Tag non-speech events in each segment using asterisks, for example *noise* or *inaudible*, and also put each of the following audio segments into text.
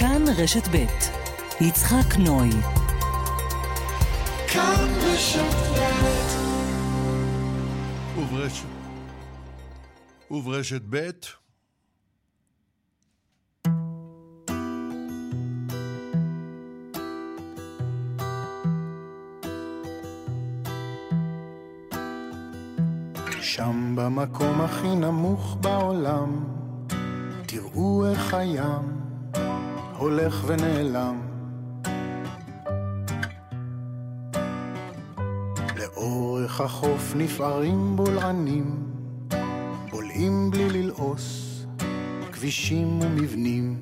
כאן רשת ב' יצחק נוי. כאן רשת וברשת ב' שם במקום הכי נמוך בעולם, תראו איך הים הולך ונעלם. לאורך החוף נפערים בולענים, בולעים בלי ללעוס, כבישים ומבנים.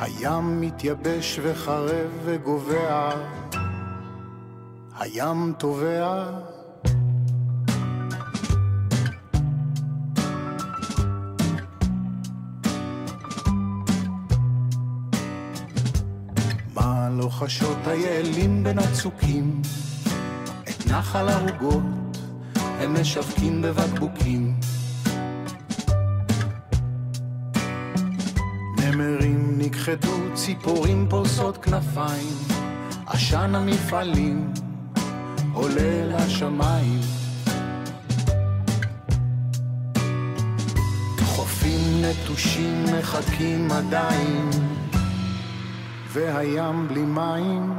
הים מתייבש וחרב וגובע הים טובע לוחשות היעלים בין הצוקים. את נחל ערוגות הם משווקים בבקבוקים. נמרים נכחדו ציפורים פורסות כנפיים. עשן המפעלים עולה לשמיים. חופים נטושים מחכים עדיין, והים בלי מים.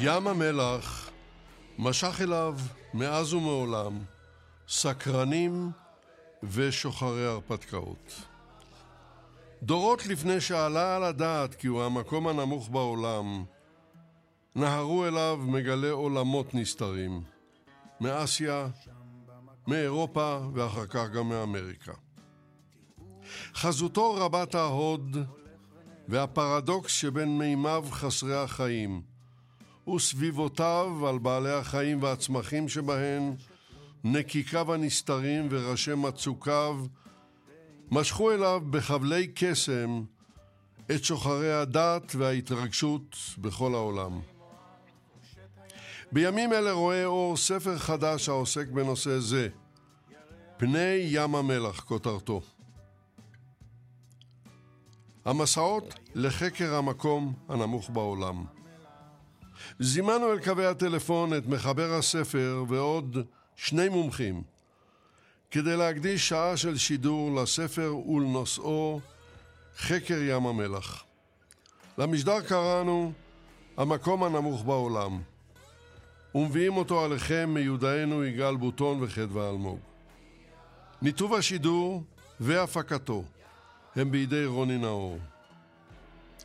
ים המלח משך אליו מאז ומעולם סקרנים ושוחרי הרפתקאות. דורות לפני שעלה על הדעת כי הוא המקום הנמוך בעולם, נהרו אליו מגלי עולמות נסתרים, מאסיה, מאירופה ואחר כך גם מאמריקה. חזותו רבת ההוד והפרדוקס שבין מימיו חסרי החיים – וסביבותיו על בעלי החיים והצמחים שבהן, נקיקיו הנסתרים וראשי מצוקיו, משכו אליו בחבלי קסם את שוחרי הדת וההתרגשות בכל העולם. בימים אלה רואה אור ספר חדש העוסק בנושא זה, פני ים המלח, כותרתו. המסעות לחקר המקום הנמוך בעולם. זימנו אל קווי הטלפון את מחבר הספר ועוד שני מומחים כדי להקדיש שעה של שידור לספר ולנושאו חקר ים המלח. למשדר קראנו המקום הנמוך בעולם ומביאים אותו עליכם מיודענו יגאל בוטון וחדווה אלמוג. ניתוב השידור והפקתו הם בידי רוני נאור.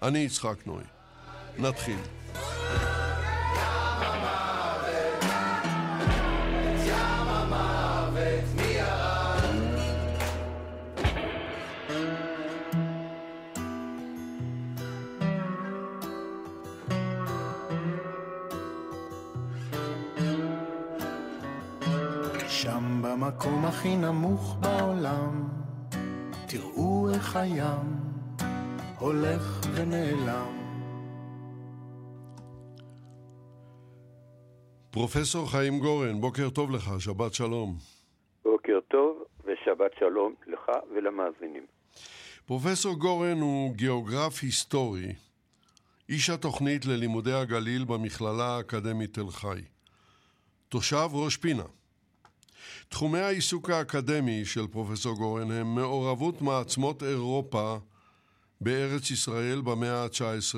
אני יצחק נוי. נתחיל. במקום הכי נמוך בעולם, תראו איך הים הולך ונעלם. פרופסור חיים גורן, בוקר טוב לך, שבת שלום. בוקר טוב ושבת שלום לך ולמאזינים. פרופסור גורן הוא גיאוגרף היסטורי, איש התוכנית ללימודי הגליל במכללה האקדמית תל חי. תושב ראש פינה. תחומי העיסוק האקדמי של פרופסור גורן הם מעורבות מעצמות אירופה בארץ ישראל במאה ה-19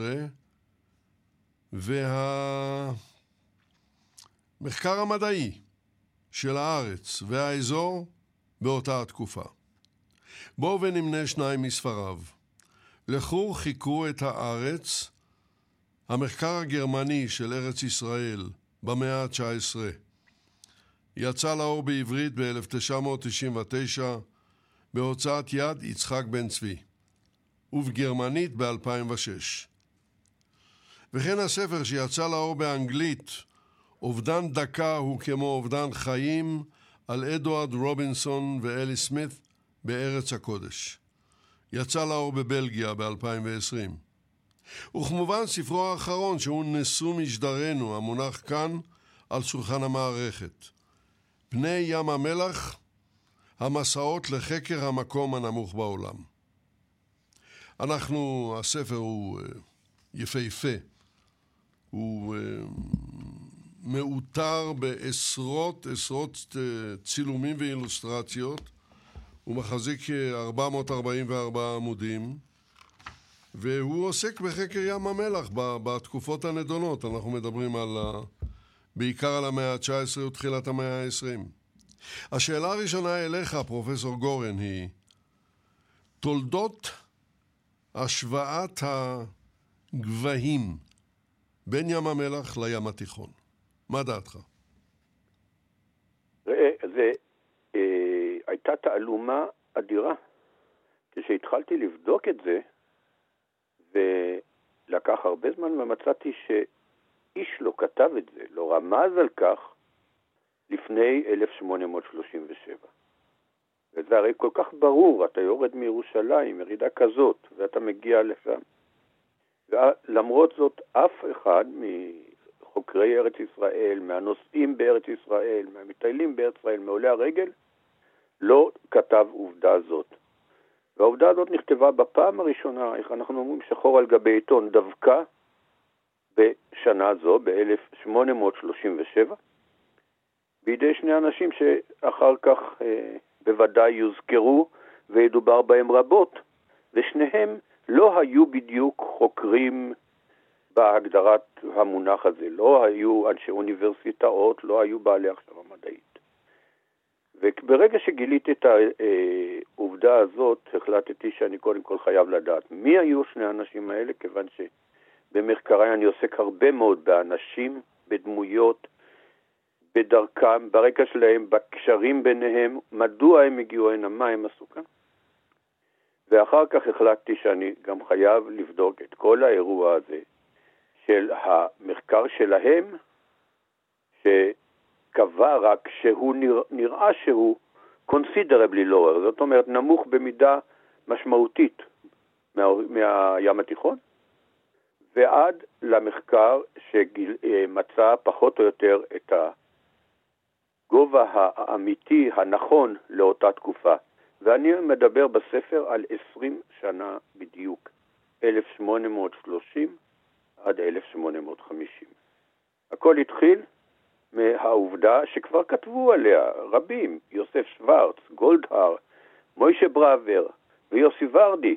והמחקר המדעי של הארץ והאזור באותה התקופה. בואו ונמנה שניים מספריו. לכו חיכו את הארץ, המחקר הגרמני של ארץ ישראל במאה ה-19 יצא לאור בעברית ב-1999 בהוצאת יד יצחק בן צבי, ובגרמנית ב-2006. וכן הספר שיצא לאור באנגלית, אובדן דקה הוא כמו אובדן חיים, על אדוארד רובינסון ואלי סמית בארץ הקודש. יצא לאור בבלגיה ב-2020. וכמובן ספרו האחרון, שהוא נשוא משדרנו, המונח כאן על שולחן המערכת. פני ים המלח, המסעות לחקר המקום הנמוך בעולם. אנחנו, הספר הוא אה, יפהפה, הוא אה, מאותר בעשרות עשרות אה, צילומים ואילוסטרציות, הוא מחזיק 444 עמודים, והוא עוסק בחקר ים המלח בתקופות הנדונות. אנחנו מדברים על, בעיקר על המאה ה-19 ותחילת המאה ה-20. השאלה הראשונה אליך, פרופסור גורן, היא תולדות השוואת הגבהים בין ים המלח לים התיכון. מה דעתך? ראה, זה אה, הייתה תעלומה אדירה. כשהתחלתי לבדוק את זה, ולקח הרבה זמן ומצאתי שאיש לא כתב את זה, לא רמז על כך לפני 1837. וזה הרי כל כך ברור, אתה יורד מירושלים, ירידה כזאת, ואתה מגיע לשם. ולמרות זאת, אף אחד מחוקרי ארץ ישראל, מהנוסעים בארץ ישראל, מהמטיילים בארץ ישראל, מעולי הרגל, לא כתב עובדה זאת. והעובדה הזאת נכתבה בפעם הראשונה, איך אנחנו אומרים, שחור על גבי עיתון, דווקא בשנה זו, ב-1837, בידי שני אנשים שאחר כך אה, בוודאי יוזכרו וידובר בהם רבות, ושניהם לא היו בדיוק חוקרים בהגדרת המונח הזה, לא היו אנשי אוניברסיטאות, לא היו בעלי הכשרה מדעית. וברגע שגיליתי את העובדה הזאת, החלטתי שאני קודם כל חייב לדעת מי היו שני האנשים האלה, כיוון שבמחקריי אני עוסק הרבה מאוד באנשים, בדמויות, בדרכם, ברקע שלהם, בקשרים ביניהם, מדוע הם הגיעו הנה, מה הם עשו כאן. ואחר כך החלטתי שאני גם חייב לבדוק את כל האירוע הזה של המחקר שלהם, שקבע רק שהוא נרא, נראה שהוא considerably lower, זאת אומרת נמוך במידה משמעותית מה, מהים התיכון, ועד למחקר שמצא פחות או יותר את הגובה האמיתי הנכון לאותה תקופה. ואני מדבר בספר על 20 שנה בדיוק, 1830 עד 1850. הכל התחיל מהעובדה שכבר כתבו עליה רבים, יוסף שוורץ, גולדהר, מוישה בראבר ויוסי ורדי,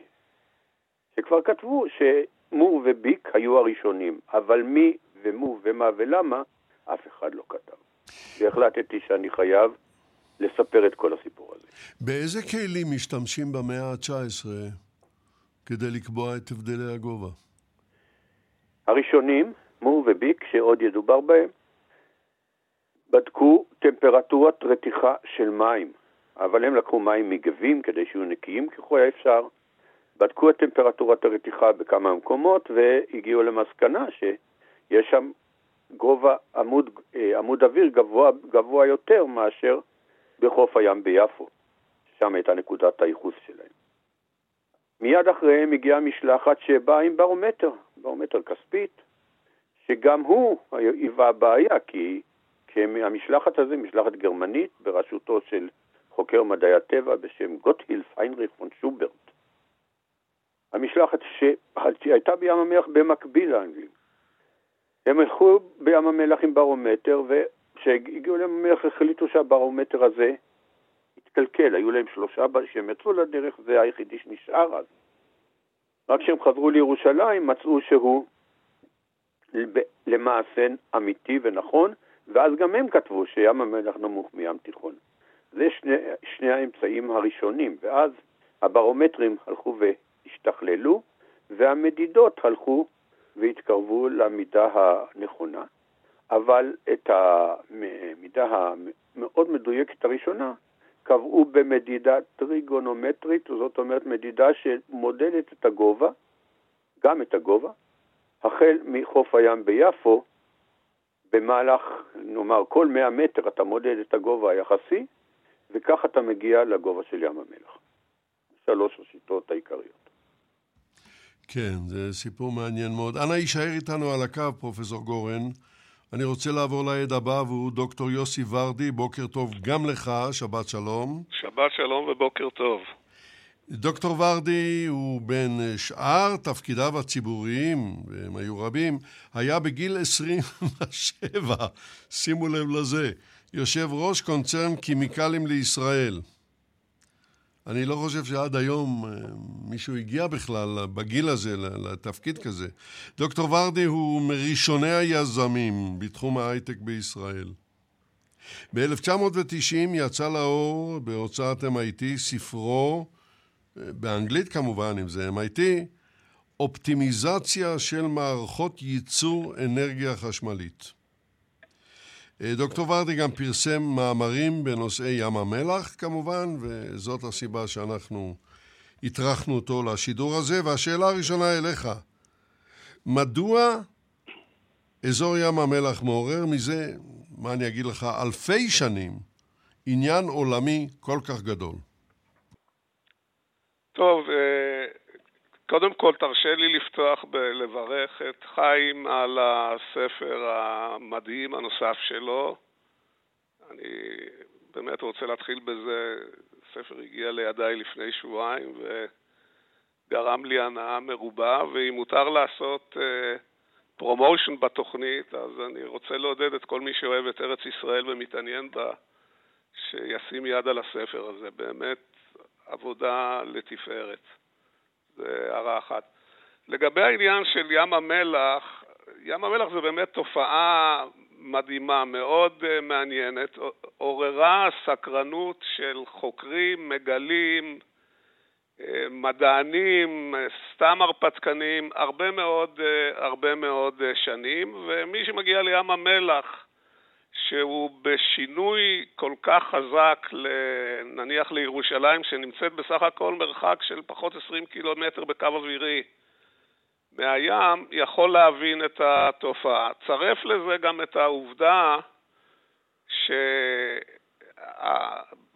שכבר כתבו שמור וביק היו הראשונים, אבל מי ומו ומה ולמה, אף אחד לא כתב. והחלטתי שאני חייב לספר את כל הסיפור הזה. באיזה כלים משתמשים במאה ה-19 כדי לקבוע את הבדלי הגובה? הראשונים, מור וביק, שעוד ידובר בהם, בדקו טמפרטורת רתיחה של מים, אבל הם לקחו מים מגבים כדי שיהיו נקיים ככל האפשר, בדקו את טמפרטורת הרתיחה בכמה מקומות והגיעו למסקנה שיש שם גובה עמוד, אה, עמוד אוויר גבוה, גבוה יותר מאשר בחוף הים ביפו, שם הייתה נקודת הייחוס שלהם. מיד אחריהם הגיעה משלחת שבאה עם ברומטר, ברומטר כספית, שגם הוא היווה בעיה, כי המשלחת הזו, משלחת גרמנית, בראשותו של חוקר מדעי הטבע בשם גוטהילף היינריך פון שוברט. המשלחת שהייתה בים המלח במקביל לאנגלים. הם הלכו בים המלח עם ברומטר, וכשהגיעו לים המלח החליטו שהברומטר הזה התקלקל. היו להם שלושה שהם יצאו לדרך, זה היחידי שנשאר אז. רק כשהם חזרו לירושלים מצאו שהוא למעשה אמיתי ונכון, ואז גם הם כתבו שים המלח נמוך מים תיכון. זה שני, שני האמצעים הראשונים, ואז הברומטרים הלכו והשתכללו, והמדידות הלכו והתקרבו למידה הנכונה, אבל את המידה המאוד מדויקת הראשונה קבעו במדידה טריגונומטרית, זאת אומרת מדידה שמודדת את הגובה, גם את הגובה, החל מחוף הים ביפו, במהלך, נאמר, כל 100 מטר אתה מודד את הגובה היחסי, וכך אתה מגיע לגובה של ים המלח. שלוש השיטות העיקריות. כן, זה סיפור מעניין מאוד. אנא יישאר איתנו על הקו, פרופסור גורן. אני רוצה לעבור לעד הבא, והוא דוקטור יוסי ורדי. בוקר טוב גם לך, שבת שלום. שבת שלום ובוקר טוב. דוקטור ורדי הוא בין שאר תפקידיו הציבוריים, והם היו רבים, היה בגיל 27, שימו לב לזה, יושב ראש קונצרן כימיקלים לישראל. אני לא חושב שעד היום אה, מישהו הגיע בכלל בגיל הזה לתפקיד כזה. דוקטור ורדי הוא מראשוני היזמים בתחום ההייטק בישראל. ב-1990 יצא לאור בהוצאת MIT ספרו, אה, באנגלית כמובן, אם זה MIT, אופטימיזציה של מערכות ייצור אנרגיה חשמלית. אה, דוקטור ורדי גם פרסם מאמרים בנושאי ים המלח כמובן, וזאת הסיבה שאנחנו הטרחנו אותו לשידור הזה. והשאלה הראשונה אליך, מדוע אזור ים המלח מעורר מזה, מה אני אגיד לך, אלפי שנים, עניין עולמי כל כך גדול? טוב, אה, קודם כל תרשה לי לפתוח בלברך את חיים על הספר המדהים הנוסף שלו. אני באמת רוצה להתחיל בזה, הספר הגיע לידיי לפני שבועיים וגרם לי הנאה מרובה, ואם מותר לעשות פרומושן uh, בתוכנית, אז אני רוצה לעודד את כל מי שאוהב את ארץ ישראל ומתעניין בה, שישים יד על הספר הזה, באמת עבודה לתפארת. זה הערה אחת. לגבי העניין של ים המלח, ים המלח זה באמת תופעה מדהימה, מאוד uh, מעניינת, עוררה סקרנות של חוקרים, מגלים, uh, מדענים, סתם הרפתקנים, הרבה מאוד, הרבה מאוד שנים, ומי שמגיע לים המלח שהוא בשינוי כל כך חזק, נניח לירושלים, שנמצאת בסך הכל מרחק של פחות 20 קילומטר בקו אווירי מהים, יכול להבין את התופעה. צרף לזה גם את העובדה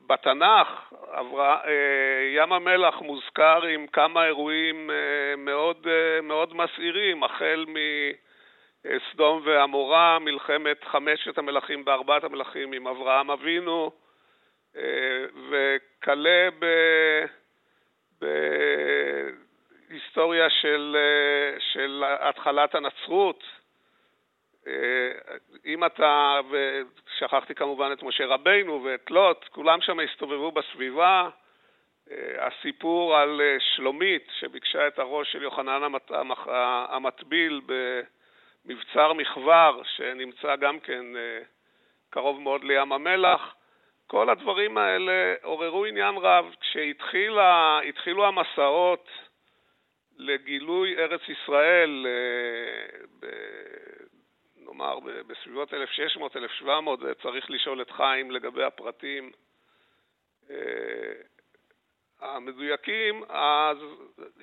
שבתנ"ך אה, ים המלח מוזכר עם כמה אירועים אה, מאוד, אה, מאוד מסעירים, החל מ... אה, סדום ועמורה, מלחמת חמשת המלכים בארבעת המלכים עם אברהם אבינו, אה, וכלה בהיסטוריה של, אה, של התחלת הנצרות. אם אתה, ושכחתי כמובן את משה רבינו ואת לוט, כולם שם הסתובבו בסביבה. הסיפור על שלומית שביקשה את הראש של יוחנן המטביל מבצר מחבר, שנמצא גם כן אה, קרוב מאוד לים המלח. כל הדברים האלה עוררו עניין רב. כשהתחילו המסעות לגילוי ארץ ישראל, אה, ב, נאמר בסביבות 1600-1700, צריך לשאול את חיים לגבי הפרטים, אה, המדויקים, אז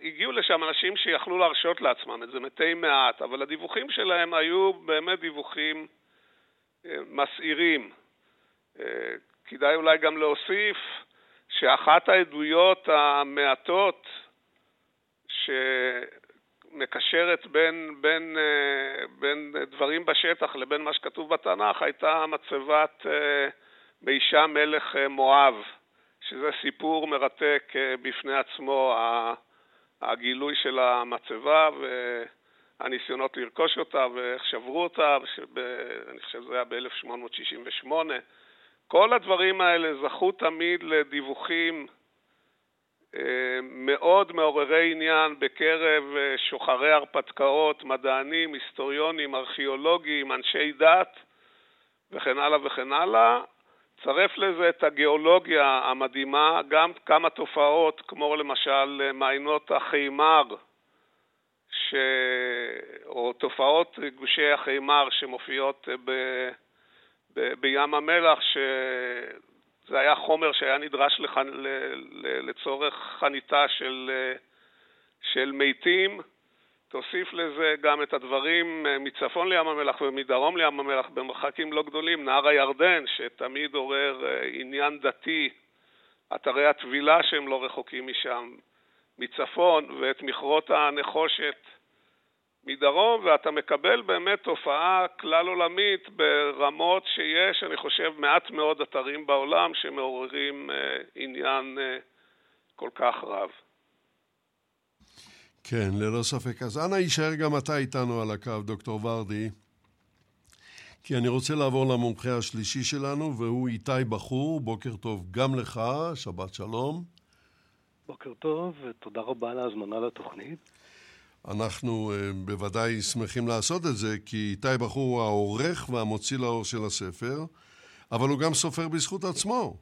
הגיעו לשם אנשים שיכלו להרשות לעצמם את זה, מתי מעט, אבל הדיווחים שלהם היו באמת דיווחים אה, מסעירים. אה, כדאי אולי גם להוסיף שאחת העדויות המעטות שמקשרת בין, בין, אה, בין דברים בשטח לבין מה שכתוב בתנ"ך הייתה מצבת מישה מלך מואב. שזה סיפור מרתק אה, בפני עצמו, הגילוי של המצבה והניסיונות לרכוש אותה ואיך שברו אותה, אני חושב שזה היה ב-1868. כל הדברים האלה זכו תמיד לדיווחים אה, מאוד מעוררי עניין בקרב אה, שוחרי הרפתקאות, מדענים, היסטוריונים, ארכיאולוגים, אנשי דת וכן הלאה וכן הלאה. צרף לזה את הגיאולוגיה המדהימה, גם כמה תופעות, כמו למשל מעיינות החימר, ש... או תופעות גושי החימר שמופיעות ב... ב... בים המלח, שזה היה חומר שהיה נדרש לח... לצורך חניתה של, של מתים. תוסיף לזה גם את הדברים אה, מצפון לים המלח ומדרום לים המלח במרחקים לא גדולים, נהר הירדן, שתמיד עורר אה, עניין דתי אתרי הטבילה שהם לא רחוקים משם, מצפון, ואת מכרות הנחושת מדרום, ואתה מקבל באמת תופעה כלל עולמית ברמות שיש, אני חושב, מעט מאוד אתרים בעולם שמעוררים אה, עניין כל כך רב. כן, ללא ספק. אז אנא יישאר גם אתה איתנו על הקו, דוקטור ורדי, כי אני רוצה לעבור למומחה השלישי שלנו, והוא איתי בחור. בוקר טוב גם לך, שבת שלום. בוקר טוב, ותודה רבה על ההזמנה לתוכנית. אנחנו uh, בוודאי שמחים לעשות את זה, כי איתי בחור הוא העורך והמוציא לאור של הספר, אבל הוא גם סופר בזכות עצמו.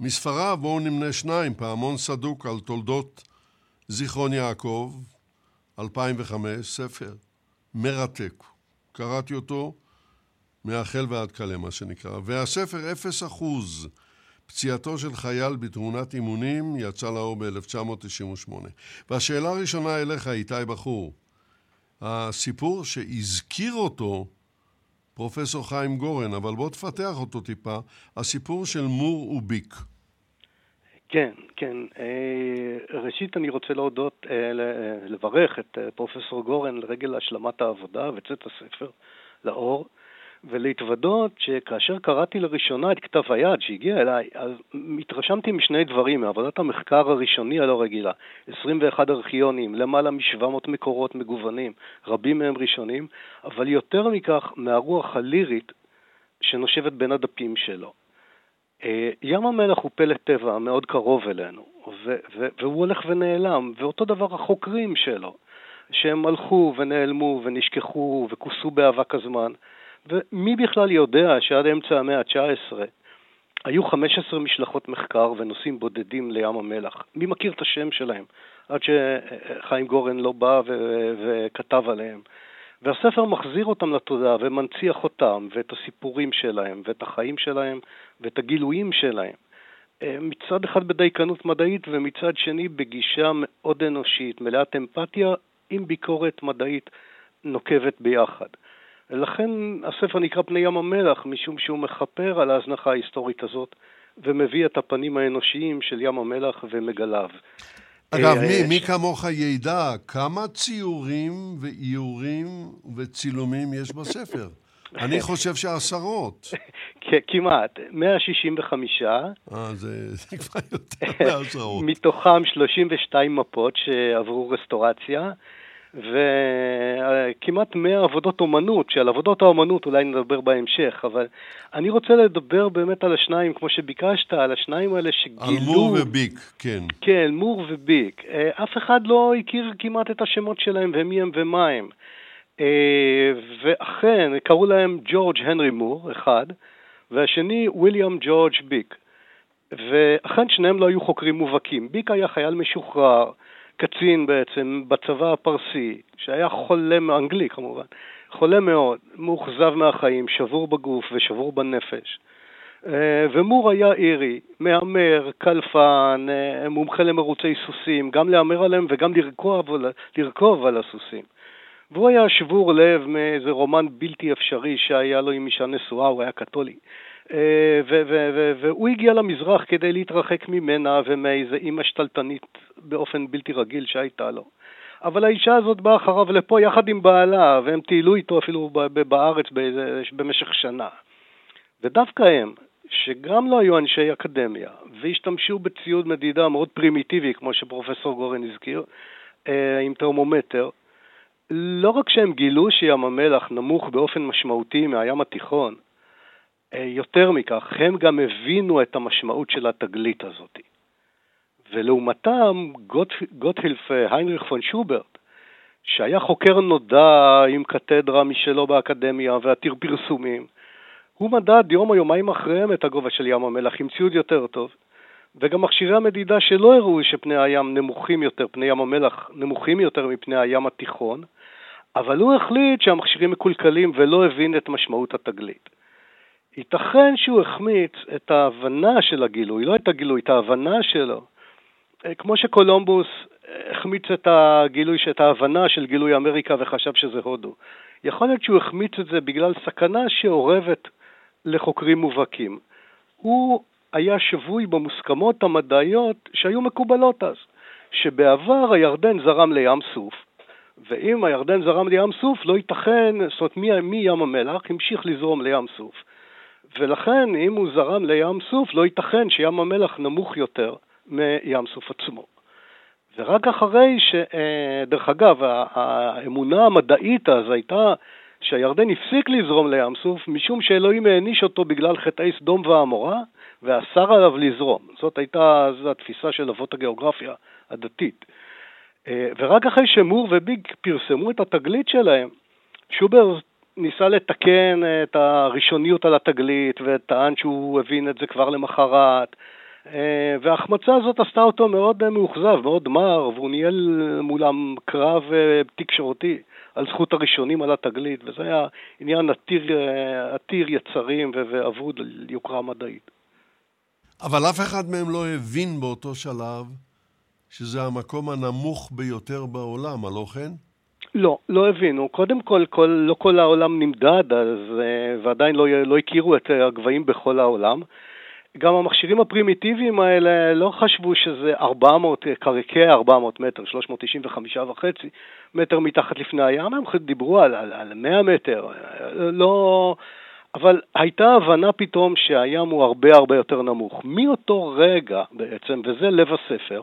מספריו בואו נמנה שניים, פעמון סדוק על תולדות זיכרון יעקב, 2005, ספר מרתק. קראתי אותו מהחל ועד כלה, מה שנקרא. והספר אפס אחוז, פציעתו של חייל בתאונת אימונים, יצא לאור ב-1998. והשאלה הראשונה אליך, איתי בחור, הסיפור שהזכיר אותו פרופסור חיים גורן, אבל בוא תפתח אותו טיפה, הסיפור של מור וביק. כן, כן. אה, ראשית אני רוצה להודות, אה, לברך את אה, פרופסור גורן לרגל השלמת העבודה וצאת הספר לאור. ולהתוודות שכאשר קראתי לראשונה את כתב היד שהגיע אליי, אז התרשמתי משני דברים, מעבודת המחקר הראשוני הלא רגילה, 21 ארכיונים, למעלה מ-700 מקורות מגוונים, רבים מהם ראשונים, אבל יותר מכך מהרוח הלירית שנושבת בין הדפים שלו. אה, ים המלח הוא פלט טבע מאוד קרוב אלינו, והוא הולך ונעלם, ואותו דבר החוקרים שלו, שהם הלכו ונעלמו ונשכחו וכוסו באבק הזמן. ומי בכלל יודע שעד אמצע המאה ה-19 היו 15 משלחות מחקר ונוסעים בודדים לים המלח? מי מכיר את השם שלהם? עד שחיים גורן לא בא ו- וכתב עליהם. והספר מחזיר אותם לתודעה ומנציח אותם, ואת הסיפורים שלהם, ואת החיים שלהם, ואת הגילויים שלהם. אה, מצד אחד בדייקנות מדעית, ומצד שני בגישה מאוד אנושית, מלאת אמפתיה, עם ביקורת מדעית נוקבת ביחד. לכן הספר נקרא פני ים המלח, משום שהוא מכפר על ההזנחה ההיסטורית הזאת, ומביא את הפנים האנושיים של ים המלח ומגליו. אגב, מי, אה, מי כמוך ידע כמה ציורים ואיורים וצילומים יש בספר? *laughs* אני חושב שעשרות. כמעט, 165. אה, זה, *laughs* זה כבר יותר מעשרות. מתוכם 32 מפות שעברו רסטורציה. וכמעט 100 עבודות אומנות, שעל עבודות האומנות אולי נדבר בהמשך, אבל אני רוצה לדבר באמת על השניים, כמו שביקשת, על השניים האלה שגילו... על מור וביק, כן. כן, מור וביק. אה, אף אחד לא הכיר כמעט את השמות שלהם ומי הם ומה הם. אה, ואכן, קראו להם ג'ורג' הנרי מור, אחד, והשני וויליאם ג'ורג' ביק. ואכן שניהם לא היו חוקרים מובהקים. ביק היה חייל משוחרר, קצין בעצם בצבא הפרסי, שהיה חולה, אנגלי כמובן, חולה מאוד, מאוכזב מהחיים, שבור בגוף ושבור בנפש. אה, ומור היה אירי, מהמר, קלפן, אה, מומחה למרוצי סוסים, גם להמר עליהם וגם לרכוב, לרכוב על הסוסים. והוא היה שבור לב מאיזה רומן בלתי אפשרי שהיה לו עם אישה נשואה, הוא היה קתולי. אה, והוא הגיע למזרח כדי להתרחק ממנה ומאיזה אימא שתלטנית באופן בלתי רגיל שהייתה לו. אבל האישה הזאת באה אחריו לפה יחד עם בעלה, והם טיילו איתו אפילו בארץ במשך שנה. ודווקא הם, שגם לא היו אנשי אקדמיה, והשתמשו בציוד מדידה מאוד פרימיטיבי, כמו שפרופסור גורן הזכיר, אה, עם טרמומטר, לא רק שהם גילו שים המלח נמוך באופן משמעותי מהים התיכון, יותר מכך, הם גם הבינו את המשמעות של התגלית הזאת. ולעומתם, גוט, גוטהילף אה, היינריך פון שוברט, שהיה חוקר נודע עם קתדרה משלו באקדמיה ועתיר פרסומים, הוא מדד יום או יומיים אחריהם את הגובה של ים המלח עם ציוד יותר טוב, וגם מכשירי המדידה שלא הראו שפני הים נמוכים יותר, פני ים המלח נמוכים יותר מפני הים התיכון, אבל הוא החליט שהמכשירים מקולקלים ולא הבין את משמעות התגלית. ייתכן שהוא החמיץ את ההבנה של הגילוי, לא את הגילוי, את ההבנה שלו. אה, כמו שקולומבוס החמיץ את הגילוי, את ההבנה של גילוי אמריקה וחשב שזה הודו. יכול להיות שהוא החמיץ את זה בגלל סכנה שאורבת לחוקרים מובהקים. הוא היה שבוי במוסכמות המדעיות שהיו מקובלות אז, שבעבר הירדן זרם לים סוף, ואם הירדן זרם לים סוף, לא ייתכן, זאת אומרת, מים המלח המשיך לזרום לים סוף. ולכן, אם הוא זרם לים סוף, לא ייתכן שים המלח נמוך יותר מים סוף עצמו. ורק אחרי ש... אה, דרך אגב, האמונה המדעית אז הייתה שהירדן הפסיק לזרום לים סוף משום שאלוהים העניש אותו בגלל חטאי סדום ועמורה ואסר עליו לזרום. זאת הייתה זו התפיסה של אבות הגיאוגרפיה הדתית. אה, ורק אחרי שמור וביג פרסמו את התגלית שלהם, שובר ניסה לתקן את הראשוניות על התגלית וטען שהוא הבין את זה כבר למחרת, אה, וההחמצה הזאת עשתה אותו מאוד מאוכזב, מאוד מר, והוא ניהל מולם קרב אה, תקשורתי על זכות הראשונים על התגלית, וזה היה עניין עתיר, עתיר יצרים ואבוד יוקרה מדעית. אבל אף אחד מהם לא הבין באותו שלב שזה המקום הנמוך ביותר בעולם, הלא כן? לא, לא הבינו. קודם כל, כל לא כל העולם נמדד, אז, אה, ועדיין לא, לא הכירו את הגבהים בכל העולם. גם המכשירים הפרימיטיביים האלה לא חשבו שזה 400, כ-400 מטר, 395 וחצי מטר מתחת לפני הים, הם דיברו על, על, על 100 מטר, לא... אבל הייתה הבנה פתאום שהים הוא הרבה הרבה יותר נמוך. מאותו רגע בעצם, וזה לב הספר,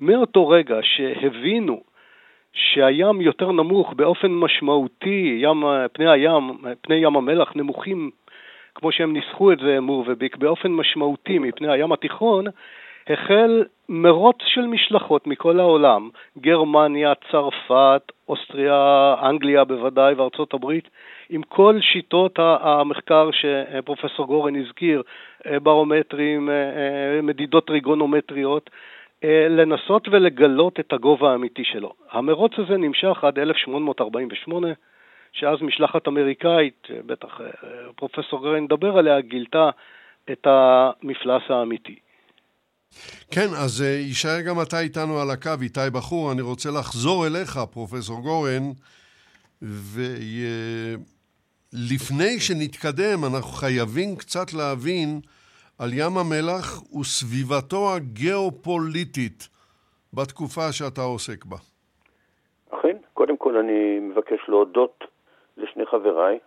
מאותו רגע שהבינו שהים יותר נמוך באופן משמעותי, ים, פני הים, פני ים המלח נמוכים, כמו שהם ניסחו את זה, מור וביק, באופן משמעותי מפני הים התיכון, החל מרוץ של משלחות מכל העולם, גרמניה, צרפת, אוסטריה, אנגליה בוודאי וארצות הברית, עם כל שיטות המחקר שפרופסור גורן הזכיר, ברומטרים, מדידות טריגונומטריות, לנסות ולגלות את הגובה האמיתי שלו. המרוץ הזה נמשך עד 1848, שאז משלחת אמריקאית, בטח פרופסור גורן ידבר עליה, גילתה את המפלס האמיתי. כן, אז אה, יישאר גם אתה איתנו על הקו, איתי בחור. אני רוצה לחזור אליך, פרופסור גורן, ולפני שנתקדם, אנחנו חייבים קצת להבין על ים המלח וסביבתו הגיאופוליטית בתקופה שאתה עוסק בה. אכן, קודם כל אני מבקש להודות לשני חבריי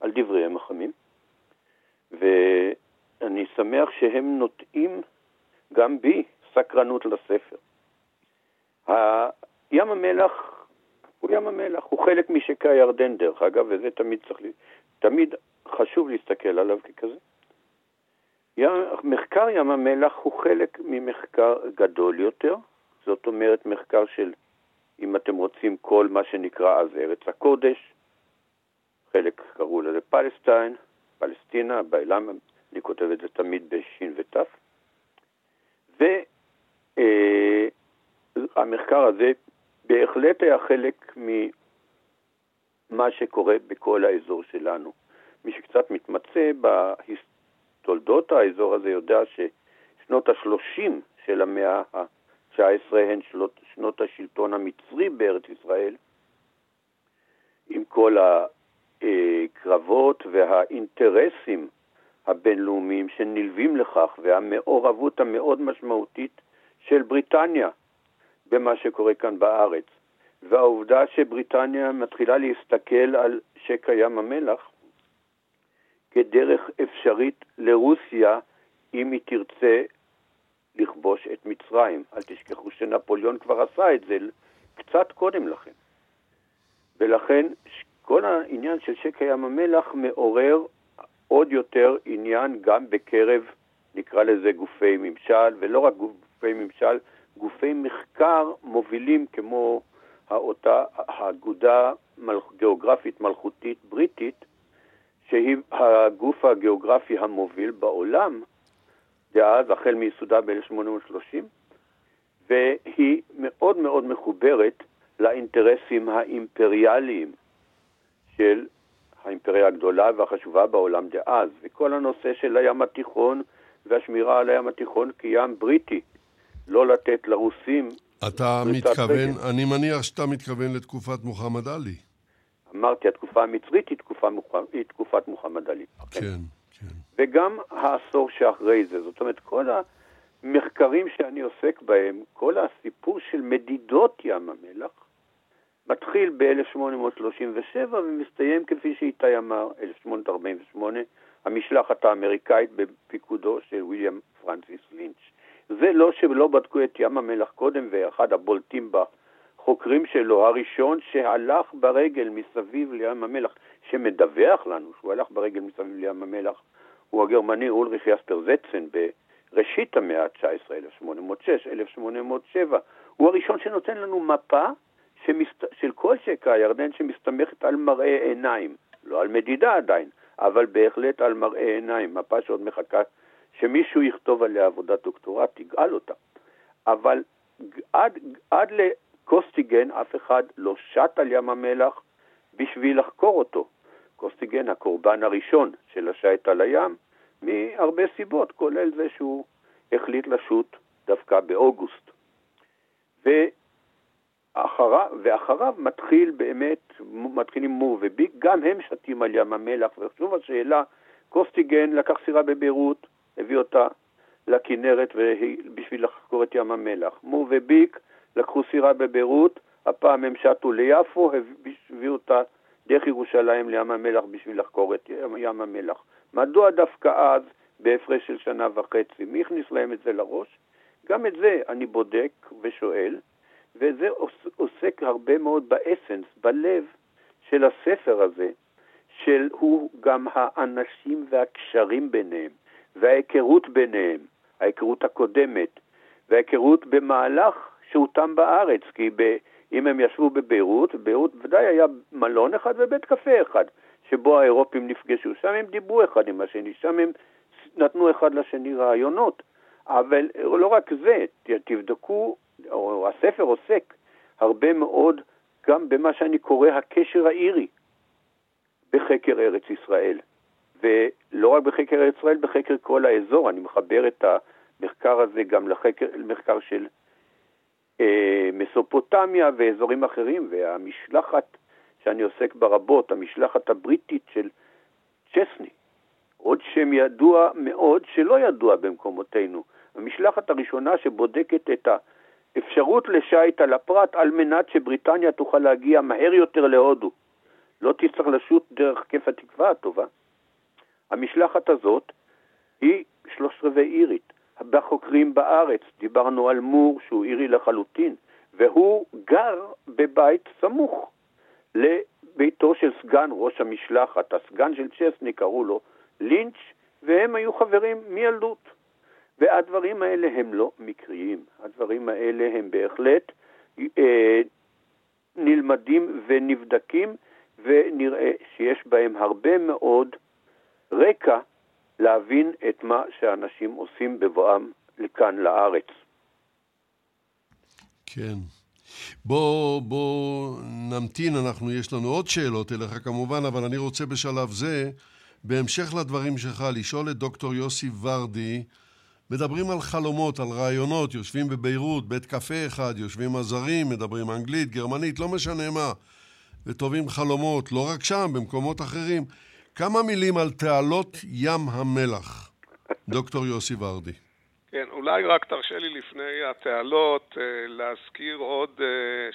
על דבריהם החמים, ואני שמח שהם נוטעים גם בי סקרנות לספר. ים המלח הוא ים המלח, הוא חלק משקע הירדן דרך אגב, וזה תמיד צריך, תמיד חשוב להסתכל עליו ככזה. מחקר ים המלח הוא חלק ממחקר גדול יותר, זאת אומרת מחקר של, אם אתם רוצים, כל מה שנקרא אז ארץ הקודש, חלק קראו לזה פלסטיין, פלסטינה, בעילם, אני כותב את זה תמיד בשין ותף, והמחקר אה, הזה בהחלט היה חלק ממה שקורה בכל האזור שלנו. מי שקצת מתמצא בתולדות האזור הזה יודע ששנות ה-30 של המאה ה-19 הן שנות השלטון המצרי בארץ ישראל, עם כל הקרבות והאינטרסים הבינלאומיים שנלווים לכך והמעורבות המאוד משמעותית של בריטניה במה שקורה כאן בארץ. והעובדה שבריטניה מתחילה להסתכל על שקע ים המלח כדרך אפשרית לרוסיה אם היא תרצה לכבוש את מצרים. אל תשכחו שנפוליאון כבר עשה את זה קצת קודם לכן. ולכן כל העניין של שקע ים המלח מעורר עוד יותר עניין גם בקרב, נקרא לזה גופי ממשל, ולא רק גופי ממשל, גופי מחקר מובילים כמו האותה האגודה גיאוגרפית מלכותית בריטית, שהיא הגוף הגיאוגרפי המוביל בעולם, דאז, החל מיסודה ב-1830, והיא מאוד מאוד מחוברת לאינטרסים האימפריאליים של האימפריה הגדולה והחשובה בעולם דאז, וכל הנושא של הים התיכון והשמירה על הים התיכון כים בריטי, לא לתת לרוסים... אתה מתכוון, אני מניח שאתה מתכוון לתקופת מוחמד עלי. אמרתי, התקופה המצרית היא, תקופה, היא תקופת מוחמד עלי. כן, כן. וגם העשור שאחרי זה. זאת אומרת, כל המחקרים שאני עוסק בהם, כל הסיפור של מדידות ים המלח, מתחיל ב-1837 ומסתיים, כפי שאיתי אמר, 1848, המשלחת האמריקאית בפיקודו של ויליאם פרנסיס לינץ'. זה לא שלא בדקו את ים המלח קודם, ואחד הבולטים בחוקרים שלו, הראשון שהלך ברגל מסביב לים המלח, שמדווח לנו שהוא הלך ברגל מסביב לים המלח, הוא הגרמני אולריך יספר זצן בראשית המאה ה-19, 1806, 1807. הוא הראשון שנותן לנו מפה שמסת... של כל שקע הירדן שמסתמכת על מראה עיניים, לא על מדידה עדיין, אבל בהחלט על מראה עיניים, מפה שעוד מחכה שמישהו יכתוב עליה עבודת דוקטורט, תגאל אותה. אבל עד, עד לקוסטיגן אף אחד לא שט על ים המלח בשביל לחקור אותו. קוסטיגן הקורבן הראשון של השייט על הים, מהרבה סיבות, כולל זה שהוא החליט לשוט דווקא באוגוסט. ואחריו, ואחריו מתחיל באמת, מתחילים מור וביק, גם הם שתים על ים המלח, ושוב השאלה, קוסטיגן לקח סירה בביירות, הביא אותה לכנרת בשביל לחקור את ים המלח. מור וביק לקחו סירה בביירות, הפעם הם שטו ליפו, הביאו אותה דרך ירושלים לים המלח בשביל לחקור את ים, המלח. מדוע דווקא אז, בהפרש של שנה וחצי? מי הכניס להם את זה לראש? גם את זה אני בודק ושואל, וזה עוסק הרבה מאוד באסנס, בלב של הספר הזה, של הוא גם האנשים והקשרים ביניהם, וההיכרות ביניהם, ההיכרות הקודמת, וההיכרות במהלך שהותם בארץ, כי ב... אם הם ישבו בביירות, בביירות ודאי היה מלון אחד ובית קפה אחד, שבו האירופים נפגשו. שם הם דיברו אחד עם השני, שם הם נתנו אחד לשני רעיונות. אבל לא רק זה, תבדקו, או הספר עוסק הרבה מאוד גם במה שאני קורא הקשר האירי בחקר ארץ ישראל. ולא רק בחקר ארץ ישראל, בחקר כל האזור. אני מחבר את המחקר הזה גם לחקר, למחקר של מסופוטמיה ואזורים אחרים, והמשלחת שאני עוסק בה רבות, המשלחת הבריטית של צ'סני, עוד שם ידוע מאוד שלא ידוע במקומותינו. המשלחת הראשונה שבודקת את האפשרות לשייט על הפרט על מנת שבריטניה תוכל להגיע מהר יותר להודו. לא תצטרך לשוט דרך כיף התקווה הטובה. המשלחת הזאת היא שלוש רבעי אירית. בחוקרים בארץ, דיברנו על מור שהוא אירי לחלוטין, והוא גר בבית סמוך לביתו של סגן ראש המשלחת, הסגן של צ'סני קראו לו לינץ', והם היו חברים מילדות. והדברים האלה הם לא מקריים, הדברים האלה הם בהחלט אה, נלמדים ונבדקים, ונראה שיש בהם הרבה מאוד רקע להבין את מה שאנשים עושים בבואם לכאן לארץ. כן. בוא, בוא נמתין, אנחנו, יש לנו עוד שאלות אליך כמובן, אבל אני רוצה בשלב זה, בהמשך לדברים שלך, לשאול את דוקטור יוסי ורדי, מדברים על חלומות, על רעיונות, יושבים בביירות, בית קפה אחד, יושבים הזרים, מדברים אנגלית, גרמנית, לא משנה מה, וטובים חלומות, לא רק שם, במקומות אחרים. כמה מילים על תעלות ים המלח, דוקטור יוסי ורדי. כן, אולי רק תרשה לי לפני התעלות אה, להזכיר עוד אה,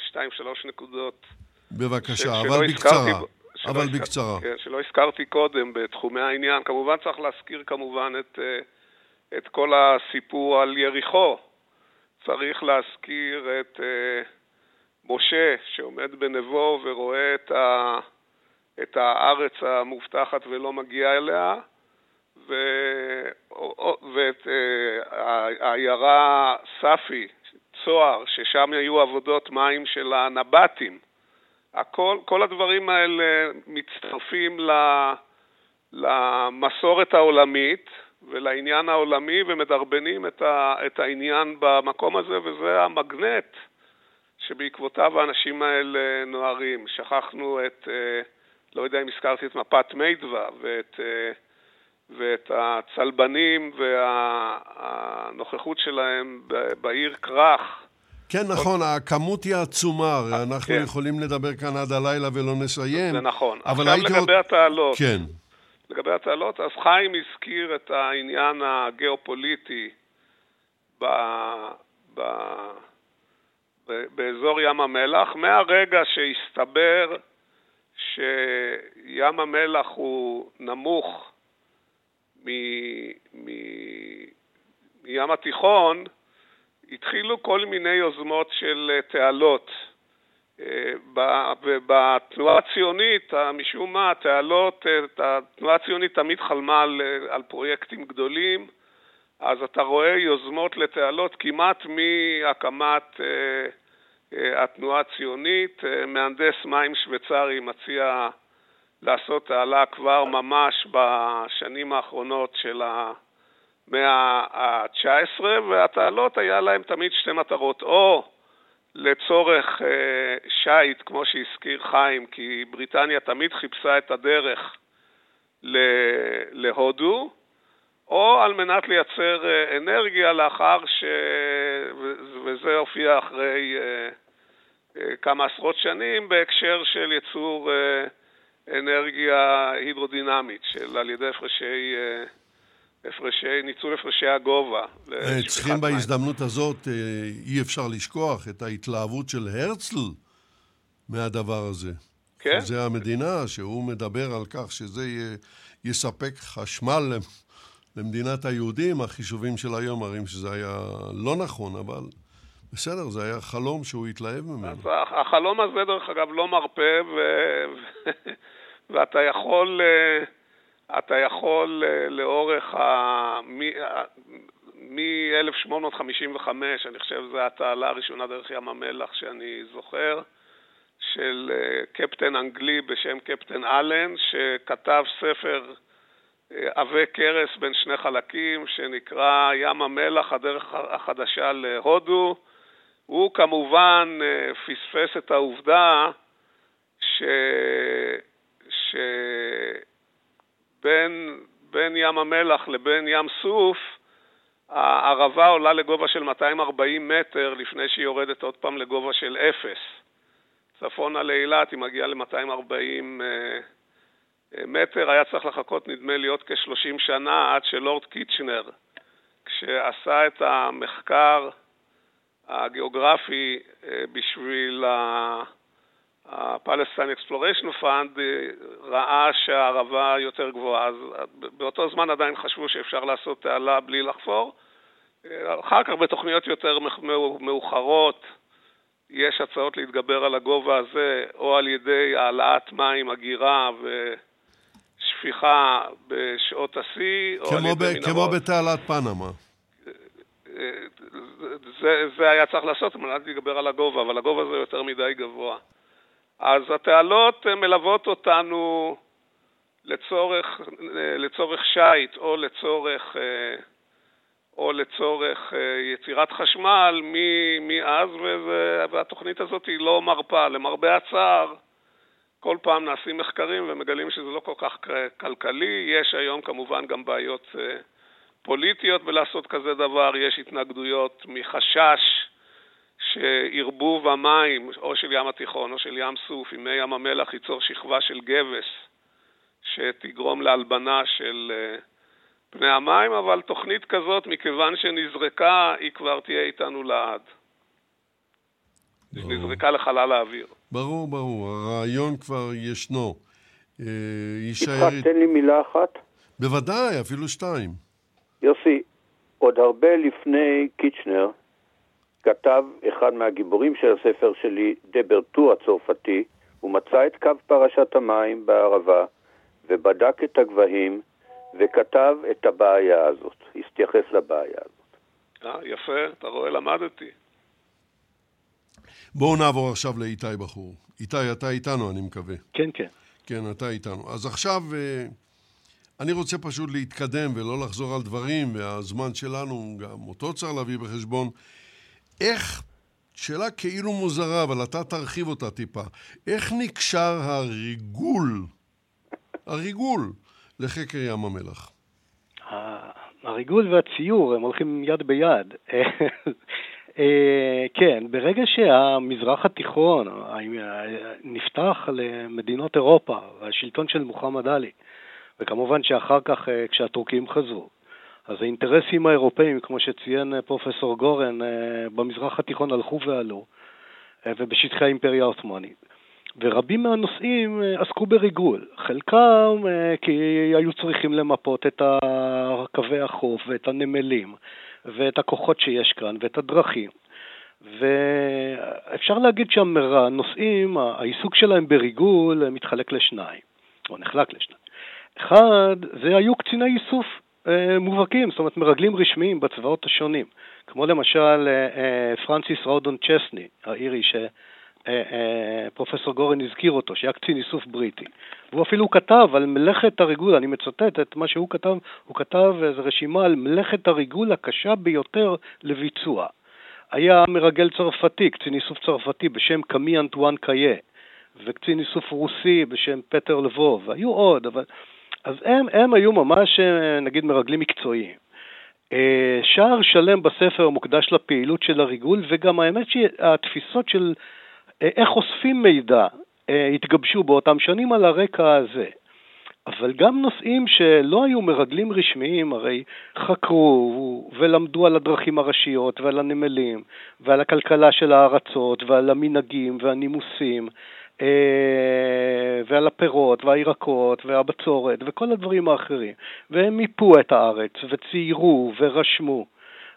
שתיים, שלוש נקודות. בבקשה, אבל בקצרה. שלא אבל הזכר, בקצרה. כן, שלא הזכרתי קודם בתחומי העניין. כמובן צריך להזכיר כמובן את, אה, את כל הסיפור על יריחו. צריך להזכיר את משה שעומד בנבו ורואה את ה... את הארץ המובטחת ולא מגיע אליה, ו... ואת אה, העיירה ספי, צוהר, ששם היו עבודות מים של הנבטים. הכל, כל הדברים האלה מצטרפים למסורת העולמית ולעניין העולמי ומדרבנים את, ה, את העניין במקום הזה, וזה המגנט שבעקבותיו האנשים האלה נוהרים. שכחנו את... Uh, לא יודע אם הזכרתי את מפת מיידווה ואת, אה, ואת הצלבנים והנוכחות שלהם בעיר כרך. כן, נכון, הכמות היא עצומה, הרי אנחנו כן. יכולים לדבר כאן עד הלילה ולא נסיים. זה נכון. עכשיו לגבי עוד... התעלות. כן. לגבי התעלות, אז חיים הזכיר את העניין הגיאופוליטי ב, ב, ב, באזור ים המלח. מהרגע שהסתבר שים המלח הוא נמוך מ, מ, מים התיכון, התחילו כל מיני יוזמות של תעלות. ובתנועה הציונית, משום מה, התעלות, התנועה הציונית תמיד חלמה על, על פרויקטים גדולים, אז אתה רואה יוזמות לתעלות כמעט מהקמת אה, אה, התנועה הציונית. אה, מהנדס מים שוויצרי מציע לעשות תעלה כבר ממש בשנים האחרונות של המאה ה-19, והתעלות היה להם תמיד שתי מטרות, או לצורך אה, שיט, כמו שהזכיר חיים, כי בריטניה תמיד חיפשה את הדרך להודו, או על מנת לייצר אה, אנרגיה לאחר ש... וזה הופיע אחרי אה, כמה עשרות שנים בהקשר של ייצור אנרגיה הידרודינמית, של על ידי הפרשי הפרשי, ניצול הפרשי הגובה. אה, צריכים בהזדמנות הזאת, אה, אי אפשר לשכוח את ההתלהבות של הרצל מהדבר הזה. כן. זה המדינה, שהוא מדבר על כך שזה יספק חשמל למדינת היהודים, החישובים של היום מראים שזה היה לא נכון, אבל בסדר, זה היה חלום שהוא התלהב ממנו. החלום הזה, דרך אגב, לא מרפה, ו... ואתה יכול... Uh... אתה יכול אה, לאורך ה... מ-1855, אני חושב זו התעלה הראשונה דרך ים המלח שאני זוכר, של אה, קפטן אנגלי בשם קפטן אלן, שכתב ספר אה, עבה כרס בין שני חלקים, שנקרא ים המלח, הדרך החדשה להודו. הוא כמובן פספס את העובדה ש... ש... בין, ים המלח לבין ים סוף, הערבה עולה לגובה של 240 מטר לפני שהיא יורדת עוד פעם לגובה של אפס. צפונה לאילת היא מגיעה ל-240 אה, אה, מטר, היה צריך לחכות נדמה לי עוד כ-30 שנה עד שלורד קיצ'נר, כשעשה את המחקר הגיאוגרפי אה, בשביל ה-Palestine Exploration Fund אה, ראה שהערבה יותר גבוהה, אז באותו זמן עדיין חשבו שאפשר לעשות תעלה בלי לחפור. אה, אחר כך בתוכניות יותר מאוחרות יש הצעות להתגבר על הגובה הזה, או על ידי העלאת מים, אגירה ושפיכה בשעות השיא, או על ידי מנהרות. כמו בתעלת פנמה. אה, זה, זה היה צריך לעשות על מנת להתגבר על הגובה, אבל הגובה זה יותר מדי גבוה. אז התעלות אה, מלוות אותנו לצורך, אה, לצורך שיט או לצורך, או לצורך יצירת חשמל מאז, והתוכנית הזאת היא לא מרפה. למרבה הצער, כל פעם נעשים מחקרים ומגלים שזה לא כל כך כלכלי. יש היום כמובן גם בעיות פוליטיות בלעשות כזה דבר, יש התנגדויות מחשש שערבוב המים, או של ים התיכון או של ים סוף, עם מי ים המלח, ייצור שכבה של גבס שתגרום להלבנה של אה, פני המים, אבל תוכנית כזאת, מכיוון שנזרקה, היא כבר תהיה איתנו לעד. נזרקה לחלל האוויר. ברור, ברור, הרעיון כבר ישנו. אה, יצחק, תן לי מילה אחת. בוודאי, אפילו שתיים. יוסי, עוד הרבה לפני קיצ'נר, כתב אחד מהגיבורים של הספר שלי, דברטו הצרפתי, הוא מצא את קו פרשת המים בערבה ובדק את הגבהים וכתב את הבעיה הזאת, הסתייחס לבעיה הזאת. אה, יפה, אתה רואה, למדתי. בואו נעבור עכשיו לאיתי בחור. איתי, אתה איתנו, אני מקווה. כן, כן. כן, אתה איתנו. אז עכשיו אה, אני רוצה פשוט להתקדם ולא לחזור על דברים, והזמן שלנו, גם אותו צריך להביא בחשבון. איך, שאלה כאילו מוזרה, אבל אתה תרחיב אותה טיפה, איך נקשר הריגול, הריגול, לחקר ים המלח? הריגול והציור הם הולכים יד ביד. אה, כן, ברגע שהמזרח התיכון נפתח למדינות אירופה, והשלטון של מוחמד עלי, וכמובן שאחר כך, כשהטורקים חזרו, אז האינטרסים האירופאים, כמו שציין פרופסור גורן, במזרח התיכון הלכו ועלו, ובשטחי האימפריה העות'מאנית. ורבים מהנושאים אה, עסקו בריגול, חלקם אה, כי היו צריכים למפות את קווי החוף ואת הנמלים ואת הכוחות שיש כאן ואת הדרכים. ואפשר להגיד שהנושאים, העיסוק שלהם בריגול מתחלק לשניים, או נחלק לשניים. אחד, זה היו קציני איסוף אה, מובהקים, זאת אומרת מרגלים רשמיים בצבאות השונים, כמו למשל פרנסיס רודון צ'סני, האירי ש... אה, אה, פרופסור גורן הזכיר אותו, שהיה קצין איסוף בריטי. והוא אפילו כתב על מלאכת הריגול, אני מצטט את מה שהוא כתב, הוא כתב איזו רשימה על מלאכת הריגול הקשה ביותר לביצוע. היה מרגל צרפתי, קצין איסוף צרפתי בשם קמי אנטואן קאיה, וקצין איסוף רוסי בשם פטר לבוב, והיו עוד, אבל... אז הם, הם היו ממש, אה, נגיד, מרגלים מקצועיים. שער שלם בספר מוקדש לפעילות של הריגול, וגם האמת שהתפיסות של איך אוספים מידע אה, התגבשו באותם שנים על הרקע הזה. אבל גם נושאים שלא היו מרגלים רשמיים, הרי חקרו ולמדו על הדרכים הראשיות ועל הנמלים ועל הכלכלה של הארצות ועל המנהגים והנימוסים אה, ועל הפירות והירקות והבצורת וכל הדברים האחרים. והם מיפו את הארץ וציירו ורשמו.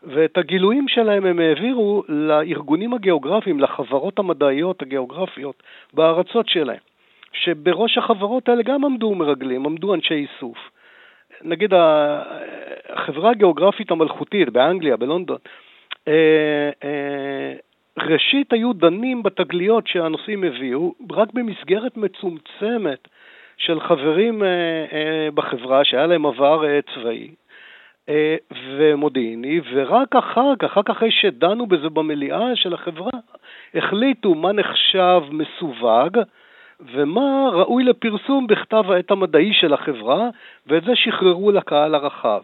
ואת הגילויים שלהם הם העבירו לארגונים הגיאוגרפיים, לחברות המדעיות הגיאוגרפיות בארצות שלהם, שבראש החברות האלה גם עמדו מרגלים, עמדו אנשי איסוף. נגיד החברה הגיאוגרפית המלכותית באנגליה, בלונדון, אה, אה, ראשית היו דנים בתגליות שהנושאים הביאו רק במסגרת מצומצמת של חברים אה, בחברה שהיה להם עבר צבאי, ומודיעיני, ורק אחר כך, רק אחרי שדנו בזה במליאה של החברה, החליטו מה נחשב מסווג ומה ראוי לפרסום בכתב העת המדעי של החברה, ואת זה שחררו לקהל הרחב.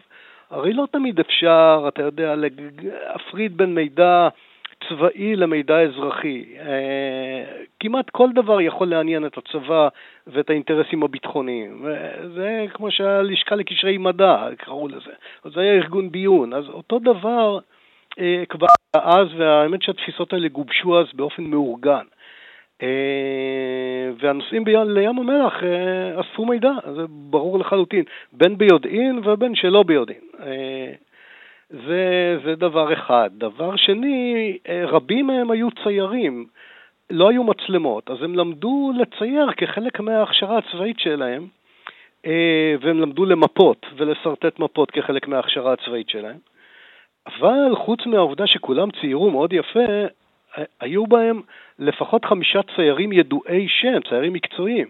הרי לא תמיד אפשר, אתה יודע, להפריד בין מידע צבאי למידע אזרחי. אה, כמעט כל דבר יכול לעניין את הצבא ואת האינטרסים הביטחוניים. זה כמו שהלשכה לקשרי מדע, קראו לזה. זה היה ארגון ביון. אז אותו דבר אה, כבר אז, והאמת שהתפיסות האלה גובשו אז באופן מאורגן. אה, והנוסעים לים המלח אספו מידע, זה ברור לחלוטין, בין ביודעין ובין שלא ביודעין. זה, זה דבר אחד. דבר שני, אה, רבים מהם היו ציירים, לא היו מצלמות, אז הם למדו לצייר כחלק מההכשרה הצבאית שלהם, אה, והם למדו למפות ולשרטט מפות כחלק מההכשרה הצבאית שלהם. אבל חוץ מהעובדה שכולם ציירו מאוד יפה, אה, היו בהם לפחות חמישה ציירים ידועי שם, ציירים מקצועיים.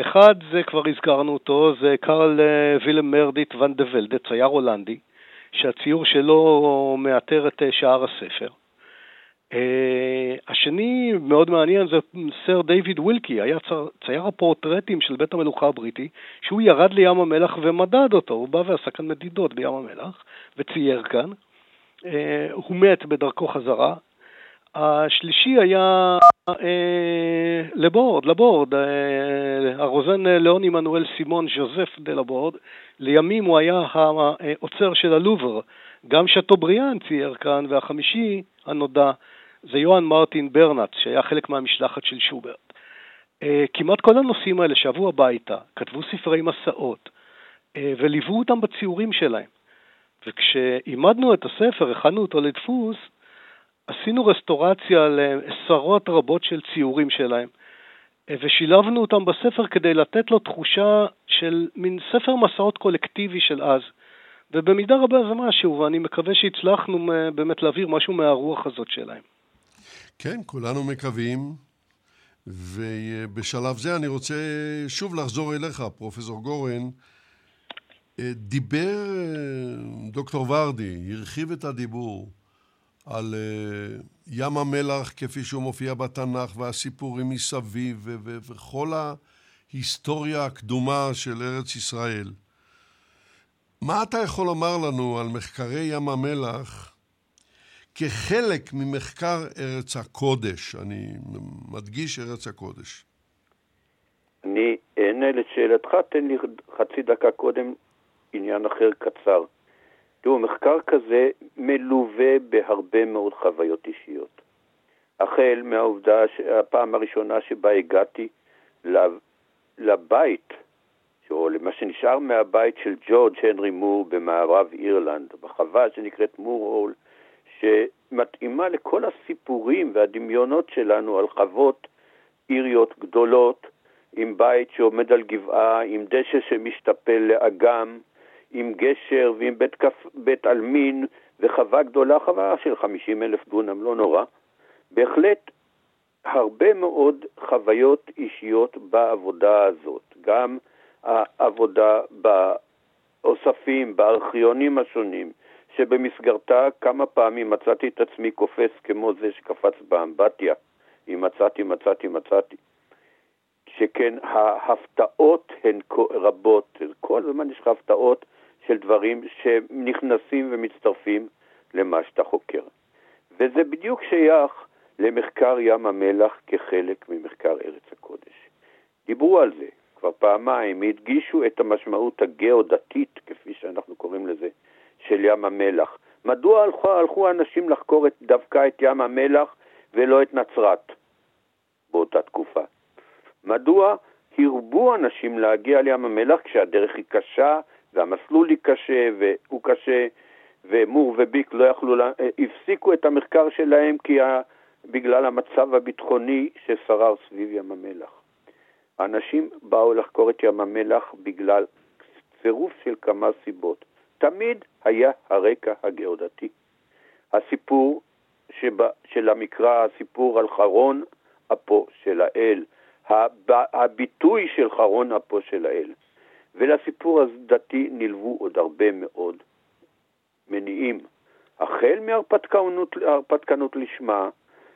אחד, זה כבר הזכרנו אותו, זה קרל וילם מרדיט ואן דה ולדה, צייר הולנדי. שהציור שלו מאתר את אה, שער הספר. Uh, השני מאוד מעניין זה סר דיוויד ווילקי, היה צייר הפורטרטים של בית המלוכה הבריטי, שהוא ירד לים המלח ומדד אותו, הוא בא ועשה כאן מדידות בים המלח וצייר כאן. Uh, הוא מת בדרכו חזרה. השלישי היה אה, לבורד, לבורד, אה, הרוזן לאון עמנואל סימון ז'וזף דה לבורד, לימים הוא היה האוצר של הלובר, גם שטובריאן צייר כאן, והחמישי הנודע זה יוהאן מרטין ברנץ, שהיה חלק מהמשלחת של שוברט. אה, כמעט כל הנושאים האלה שבו הביתה, כתבו ספרי מסעות, אה, וליוו אותם בציורים שלהם. וכשעימדנו את הספר, הכנו אותו לדפוס, עשינו רסטורציה לעשרות רבות של ציורים שלהם, ושילבנו אותם בספר כדי לתת לו תחושה של מין ספר מסעות קולקטיבי של אז. ובמידה רבה זה משהו, ואני מקווה שהצלחנו באמת להעביר משהו מהרוח הזאת שלהם. כן, כולנו מקווים. ובשלב זה אני רוצה שוב לחזור אליך, פרופסור גורן. דיבר דוקטור ורדי, הרחיב את הדיבור על uh, ים המלח כפי שהוא מופיע בתנ"ך והסיפורים מסביב וכל ההיסטוריה הקדומה של ארץ ישראל. מה אתה יכול לומר לנו על מחקרי ים המלח כחלק ממחקר ארץ הקודש? אני מדגיש ארץ הקודש. אני אענה לשאלתך, תן לי חצי דקה קודם עניין אחר קצר. תראו, מחקר כזה מלווה בהרבה מאוד חוויות אישיות. החל מהעובדה, הפעם הראשונה שבה הגעתי לבית, או למה שנשאר מהבית של ג'ורג' הנרי מור במערב אירלנד, בחווה שנקראת מור הול, שמתאימה לכל הסיפורים והדמיונות שלנו על חוות איריות גדולות, עם בית שעומד על גבעה, עם דשא שמשתפל לאגם, עם גשר ועם בית, כף, בית עלמין וחווה גדולה, חווה של 50 אלף דונם, לא נורא. בהחלט הרבה מאוד חוויות אישיות בעבודה הזאת, גם העבודה באוספים, בארכיונים השונים, שבמסגרתה כמה פעמים מצאתי את עצמי קופץ כמו זה שקפץ באמבטיה, אם מצאתי, מצאתי, מצאתי. שכן ההפתעות הן רבות, כל הזמן יש לך הפתעות של דברים שנכנסים ומצטרפים למה שאתה חוקר. וזה בדיוק שייך למחקר ים המלח כחלק ממחקר ארץ הקודש. דיברו על זה כבר פעמיים, הדגישו את המשמעות הגיאודתית, כפי שאנחנו קוראים לזה, של ים המלח. מדוע הלכו, הלכו אנשים לחקור את, דווקא את ים המלח ולא את נצרת באותה תקופה? מדוע הרבו אנשים להגיע לים המלח כשהדרך היא קשה והמסלול היא קשה והוא קשה ומור וביק לא יכלו, לה... הפסיקו את המחקר שלהם כי ה... בגלל המצב הביטחוני ששרר סביב ים המלח. אנשים באו לחקור את ים המלח בגלל צירוף של כמה סיבות. תמיד היה הרקע הגאודתי. הסיפור שבה, של המקרא, הסיפור על חרון אפו של האל, הביטוי של חרון אפו של האל. ולסיפור הדתי נלוו עוד הרבה מאוד מניעים. החל מהרפתקנות לשמה,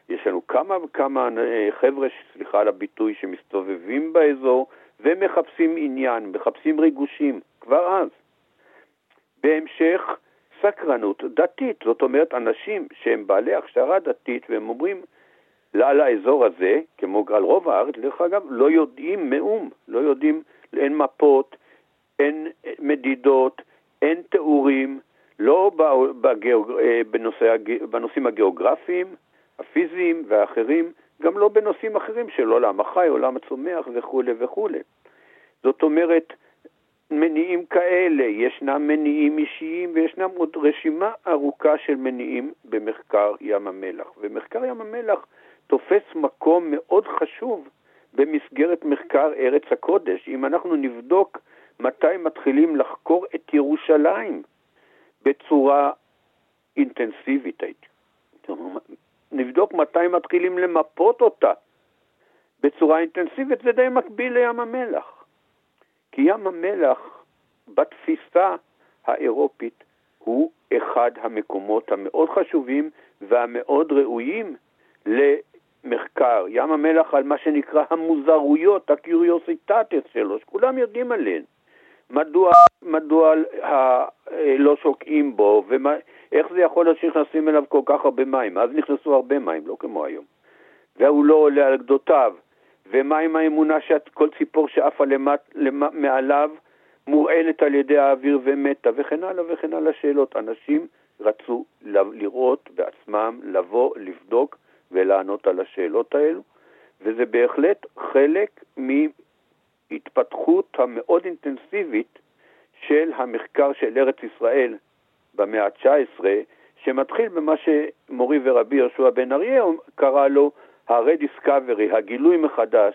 יש לנו כמה וכמה אה, חבר'ה, סליחה על הביטוי, שמסתובבים באזור ומחפשים עניין, מחפשים ריגושים, כבר אז. בהמשך, סקרנות דתית, זאת אומרת, אנשים שהם בעלי הכשרה דתית והם אומרים, על האזור הזה, כמו על רוב הארץ, דרך אגב, לא יודעים מאום, לא יודעים, אין מפות, אין מדידות, אין תיאורים, לא בגיאוג... אה, בנושא, בנושאים הגיאוגרפיים, הפיזיים והאחרים, גם לא בנושאים אחרים של עולם החי, עולם הצומח וכולי וכולי. זאת אומרת, מניעים כאלה, ישנם מניעים אישיים וישנם עוד רשימה ארוכה של מניעים במחקר ים המלח. ומחקר ים המלח תופס מקום מאוד חשוב במסגרת מחקר ארץ הקודש. אם אנחנו נבדוק מתי מתחילים לחקור את ירושלים בצורה אינטנסיבית, הייתי. נבדוק מתי מתחילים למפות אותה בצורה אינטנסיבית, זה די מקביל לים המלח. כי ים המלח, בתפיסה האירופית, הוא אחד המקומות המאוד חשובים והמאוד ראויים למחקר. ים המלח על מה שנקרא המוזרויות, הקיוריוסיטטס שלו, שכולם יודעים עליהן. מדוע, מדוע ה, לא שוקעים בו, ואיך זה יכול להיות שנכנסים אליו כל כך הרבה מים? אז נכנסו הרבה מים, לא כמו היום. והוא לא עולה על גדותיו. ומה עם האמונה שכל ציפור שעפה למט, למ, מעליו מורעלת על ידי האוויר ומתה, וכן הלאה וכן הלאה שאלות. אנשים רצו לראות בעצמם, לבוא, לבדוק ולענות על השאלות האלו, וזה בהחלט חלק מהתפתחות המאוד אינטנסיבית של המחקר של ארץ ישראל במאה ה-19, שמתחיל במה שמורי ורבי יהושע בן אריה קרא לו ה-rediscovery, הגילוי מחדש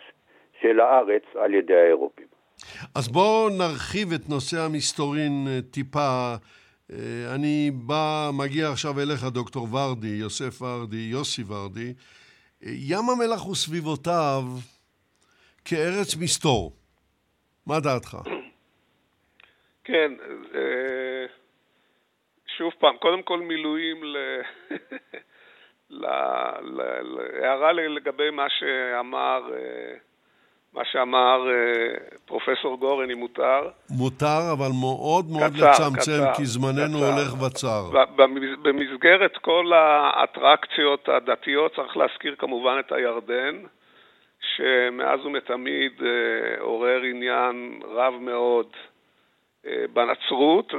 של הארץ על ידי האירופים. אז בואו נרחיב את נושא המסתורין אה, טיפה. אה, אני בא, מגיע עכשיו אליך, דוקטור ורדי, יוסף ורדי, יוסי ורדי. ים המלח וסביבותיו כארץ מסתור. מה דעתך? כן, שוב פעם, קודם כל מילואים ל... להערה לגבי מה שאמר, אה, מה שאמר אה, פרופסור גורן, אם מותר. מותר, אבל מאוד מאוד קצר, לצמצם, קצר, כי זמננו קצר. הולך וצר. במסגרת כל האטרקציות הדתיות צריך להזכיר כמובן את הירדן, שמאז ומתמיד אה, עורר עניין רב מאוד אה, בנצרות,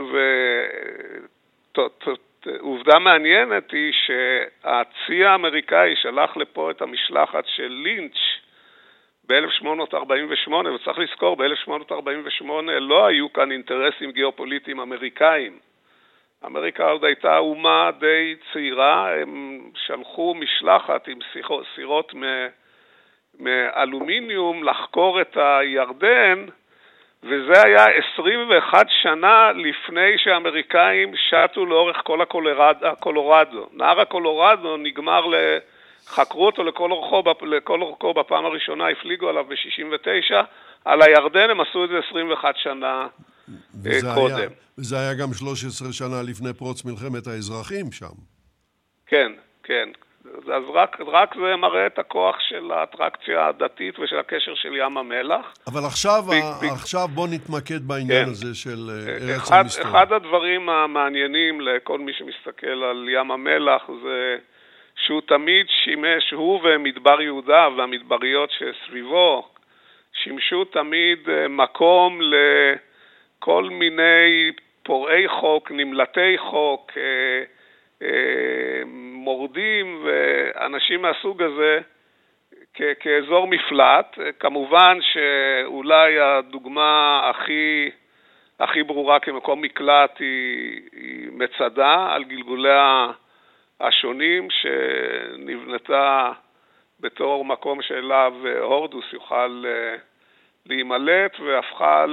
ועובדה מעניינת היא שהצי האמריקאי שלח לפה את המשלחת של לינץ' ב-1848, וצריך לזכור, ב-1848 לא היו כאן אינטרסים גיאופוליטיים אמריקאים. אמריקה עוד הייתה אומה די צעירה, הם שלחו משלחת עם סירות מאלומיניום לחקור את הירדן, וזה היה 21 שנה לפני שהאמריקאים שטו לאורך כל הקולורדו. נהר הקולורדו נגמר ל... חקרו אותו לכל אורכו, לכל אורכו בפעם הראשונה, הפליגו עליו ב-69, על הירדן הם עשו את זה 21 שנה וזה קודם. היה, וזה היה גם 13 שנה לפני פרוץ מלחמת האזרחים שם. כן, כן. אז רק, רק זה מראה את הכוח של האטרקציה הדתית ושל הקשר של ים המלח. אבל עכשיו, ב, ב... עכשיו בוא נתמקד בעניין כן. הזה של אה, ארץ אחד, המסתובב. אחד הדברים המעניינים לכל מי שמסתכל על ים המלח זה שהוא תמיד שימש, הוא ומדבר יהודה והמדבריות שסביבו, שימשו תמיד אה, מקום לכל מיני פורעי חוק, נמלטי חוק, אה, מורדים ואנשים מהסוג הזה כאזור מפלט. כמובן שאולי הדוגמה הכי, הכי ברורה כמקום מקלט היא, היא מצדה על גלגוליה השונים שנבנתה בתור מקום שאליו הורדוס יוכל אה, להימלט והפכה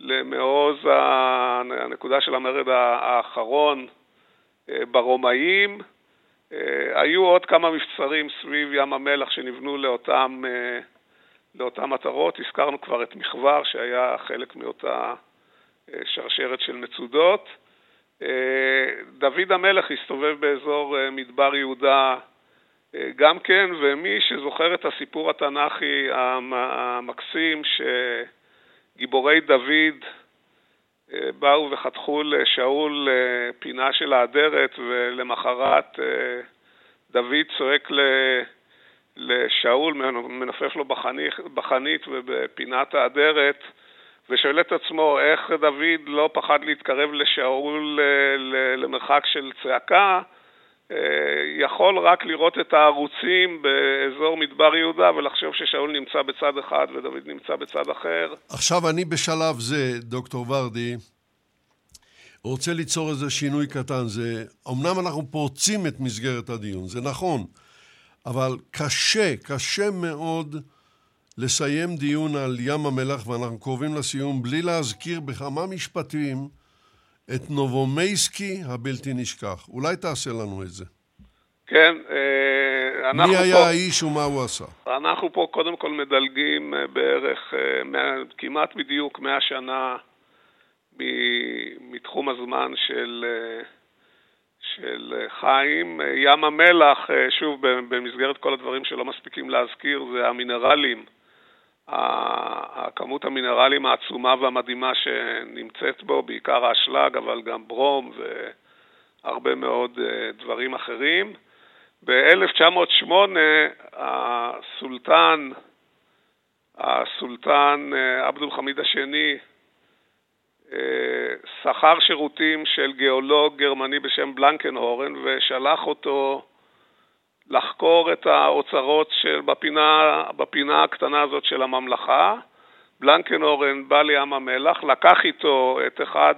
למעוז הנקודה של המרד האחרון אה, ברומאים. אה, היו עוד כמה מבצרים סביב ים המלח שנבנו לאותם, לאותם מטרות. הזכרנו כבר את מחבר שהיה חלק מאותה שרשרת של מצודות. אה, דוד המלך הסתובב באזור אה, מדבר יהודה אה, גם כן, ומי שזוכר את הסיפור התנ"כי המקסים שגיבורי דוד באו וחתכו לשאול פינה של האדרת ולמחרת דוד צועק לשאול, מנופף לו בחנית ובפינת האדרת ושואל את עצמו איך דוד לא פחד להתקרב לשאול אה, למרחק של צעקה, אה, יכול רק לראות את הערוצים באזור מדבר יהודה ולחשוב ששאול נמצא בצד אחד ודוד נמצא בצד אחר. עכשיו אני בשלב זה, דוקטור ורדי, רוצה ליצור איזה שינוי קטן. זה, אמנם אנחנו פורצים את מסגרת הדיון, זה נכון, אבל קשה, קשה מאוד לסיים דיון על ים המלח, ואנחנו קרובים לסיום, בלי להזכיר בכמה משפטים את נובומייסקי הבלתי נשכח. אולי תעשה לנו את זה. כן, אה, אנחנו מי פה... היה האיש ומה הוא עשה? אנחנו פה קודם כל מדלגים אה, בערך אה, כמעט בדיוק 100 שנה מתחום הזמן של, של חיים. ים המלח, שוב, במסגרת כל הדברים שלא מספיקים להזכיר, זה המינרלים הכמות המינרלים העצומה והמדהימה שנמצאת בו, בעיקר האשלג, אבל גם ברום והרבה מאוד אה, דברים אחרים. ב-1908 הסולטן, הסולטן אה, עבדול חמיד השני, אה, שכר שירותים של גיאולוג גרמני בשם בלנקנהורן ושלח אותו לחקור את האוצרות של, בפינה, בפינה הקטנה הזאת של הממלכה. בלנקנורן בא לים המלח, לקח איתו את אחד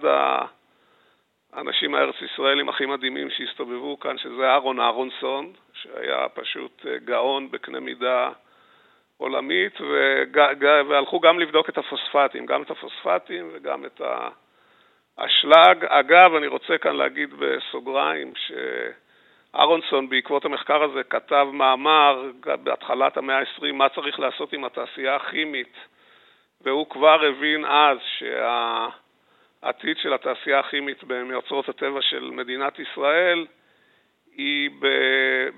האנשים הארץ-ישראלים הכי מדהימים שהסתובבו כאן, שזה אהרון אהרונסון, שהיה פשוט גאון בקנה מידה עולמית, וגע, והלכו גם לבדוק את הפוספטים, גם את הפוספטים וגם את האשלג. אגב, אני רוצה כאן להגיד בסוגריים, ש... אהרונסון בעקבות המחקר הזה כתב מאמר בהתחלת המאה ה-20 מה צריך לעשות עם התעשייה הכימית והוא כבר הבין אז שהעתיד של התעשייה הכימית מאוצרות הטבע של מדינת ישראל היא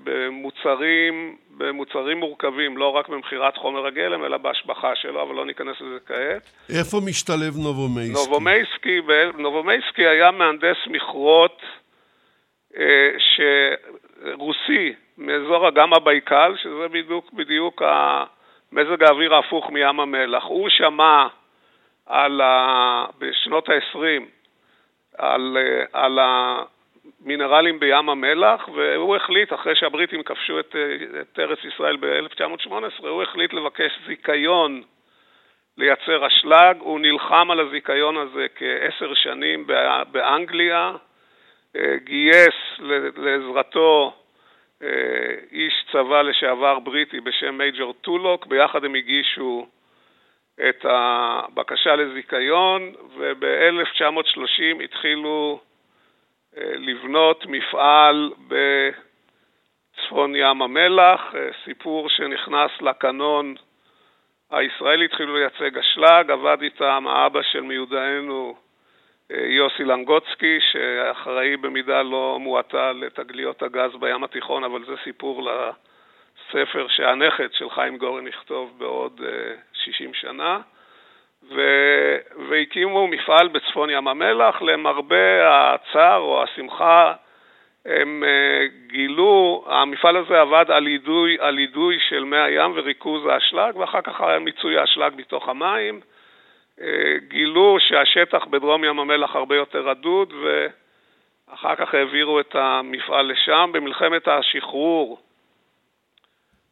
במוצרים, במוצרים מורכבים, לא רק במכירת חומר הגלם, אלא בהשבחה שלו, אבל לא ניכנס לזה כעת. איפה משתלב נובומייסקי? נובומייסקי, נובומייסקי היה מהנדס מכרות אה, שרוסי מאזור אגם הבייקל, שזה בדיוק, בדיוק מזג האוויר ההפוך מים המלח. הוא שמע על ה... בשנות ה-20 על, על המינרלים בים המלח, והוא החליט, אחרי שהבריטים כבשו את, את ארץ ישראל ב-1918, הוא החליט לבקש זיכיון לייצר אשלג. הוא נלחם על הזיכיון הזה כעשר שנים באנגליה, אה, גייס לעזרתו אה, איש צבא לשעבר בריטי בשם מייג'ור טולוק, ביחד הם הגישו את הבקשה לזיכיון, וב-1930 התחילו אה, לבנות מפעל בצפון ים המלח, סיפור שנכנס לקנון הישראלי, התחילו לייצג אשלג, עבד איתם האבא של מיודענו יוסי לנגוצקי, שאחראי במידה לא מועטה לתגליות הגז בים התיכון, אבל זה סיפור לספר שהנכד של חיים גורן יכתוב בעוד 60 אה, שנה. ו... והקימו מפעל בצפון ים המלח, למרבה הצער או השמחה הם אה, גילו, המפעל הזה עבד על אידוי, על אידוי של מי הים וריכוז האשלג, ואחר כך מיצוי האשלג מתוך המים. גילו שהשטח בדרום ים המלח הרבה יותר רדוד ואחר כך העבירו את המפעל לשם. במלחמת השחרור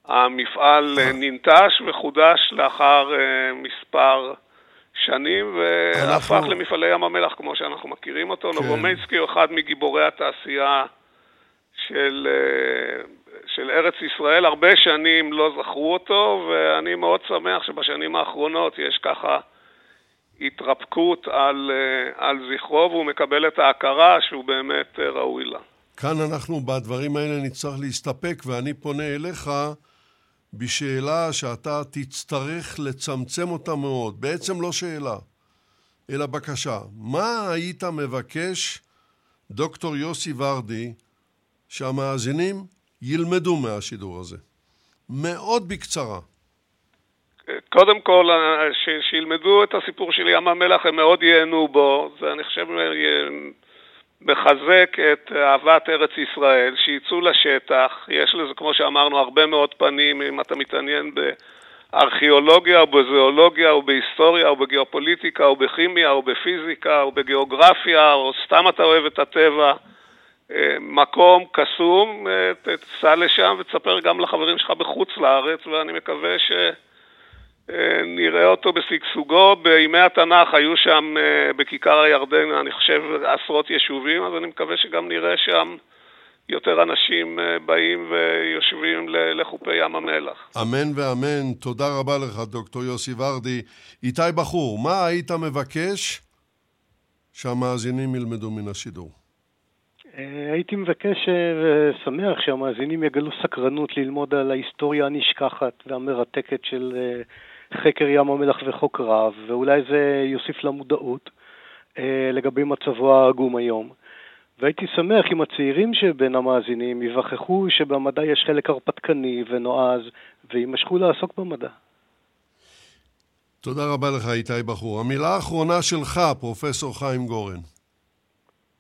המפעל ננטש וחודש לאחר אה, מספר שנים והפך אנחנו... למפעלי ים המלח כמו שאנחנו מכירים אותו. כן. נובומייסקי הוא אחד מגיבורי התעשייה של, אה, של ארץ ישראל. הרבה שנים לא זכרו אותו ואני מאוד שמח שבשנים האחרונות יש ככה התרפקות על, אה, על זכרו והוא מקבל את ההכרה שהוא באמת אה, ראוי לה. כאן אנחנו בדברים האלה נצטרך להסתפק, ואני פונה אליך בשאלה שאתה תצטרך לצמצם אותה מאוד. בעצם לא שאלה, אלא בקשה. מה היית מבקש, דוקטור יוסי ורדי, שהמאזינים ילמדו מהשידור הזה? מאוד בקצרה. קודם כל, אה, ש, שילמדו את הסיפור של ים המלח, הם מאוד ייהנו בו, זה אני חושב מחזק את אהבת ארץ ישראל, שיצאו לשטח, יש לזה, כמו שאמרנו, הרבה מאוד פנים, אם אתה מתעניין בארכיאולוגיה או בזואולוגיה או בהיסטוריה או בגיאופוליטיקה או בכימיה או בפיזיקה או בגיאוגרפיה או סתם אתה אוהב את הטבע, אה, מקום קסום, אה, תסע לשם ותספר גם לחברים שלך בחוץ לארץ ואני מקווה ש... אה, נראה אותו בשגשוגו. בימי התנ"ך היו שם אה, בכיכר הירדן, אני חושב, עשרות יישובים, אז אני מקווה שגם נראה שם יותר אנשים אה, באים ויושבים לחופי ים המלח. אמן ואמן. תודה רבה לך, דוקטור יוסי ורדי. איתי בחור, מה היית מבקש שהמאזינים ילמדו מן השידור? הייתי מבקש ושמח שהמאזינים יגלו סקרנות ללמוד על ההיסטוריה הנשכחת והמרתקת של חקר ים המלח וחוקריו, ואולי זה יוסיף למודעות אה, לגבי מצבו העגום היום. והייתי שמח אם הצעירים שבין המאזינים יווכחו שבמדע יש חלק הרפתקני ונועז, ויימשכו לעסוק במדע. תודה רבה לך, איתי בחור. המילה האחרונה שלך, פרופסור חיים גורן.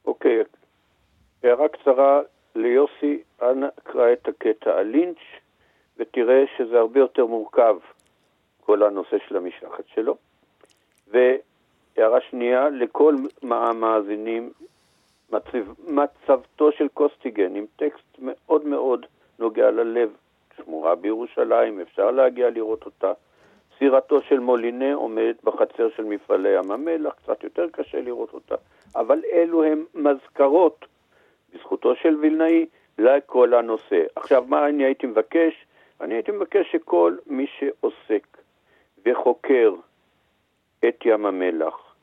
אוקיי, הערה קצרה ליוסי, אנא קרא את הקטע על לינץ' ותראה שזה הרבה יותר מורכב. כל הנושא של המשלחת שלו. והערה שנייה, לכל המאזינים, מצב, מצבתו של קוסטיגן, עם טקסט מאוד מאוד נוגע ללב, שמורה בירושלים, אפשר להגיע לראות אותה. סירתו של מולינה עומדת בחצר של מפעלי ים המלח, קצת יותר קשה לראות אותה, אבל אלו הם מזכרות בזכותו של וילנאי לכל הנושא. עכשיו, מה אני הייתי מבקש? אני הייתי מבקש שכל מי שעוסק וחוקר את ים המלח,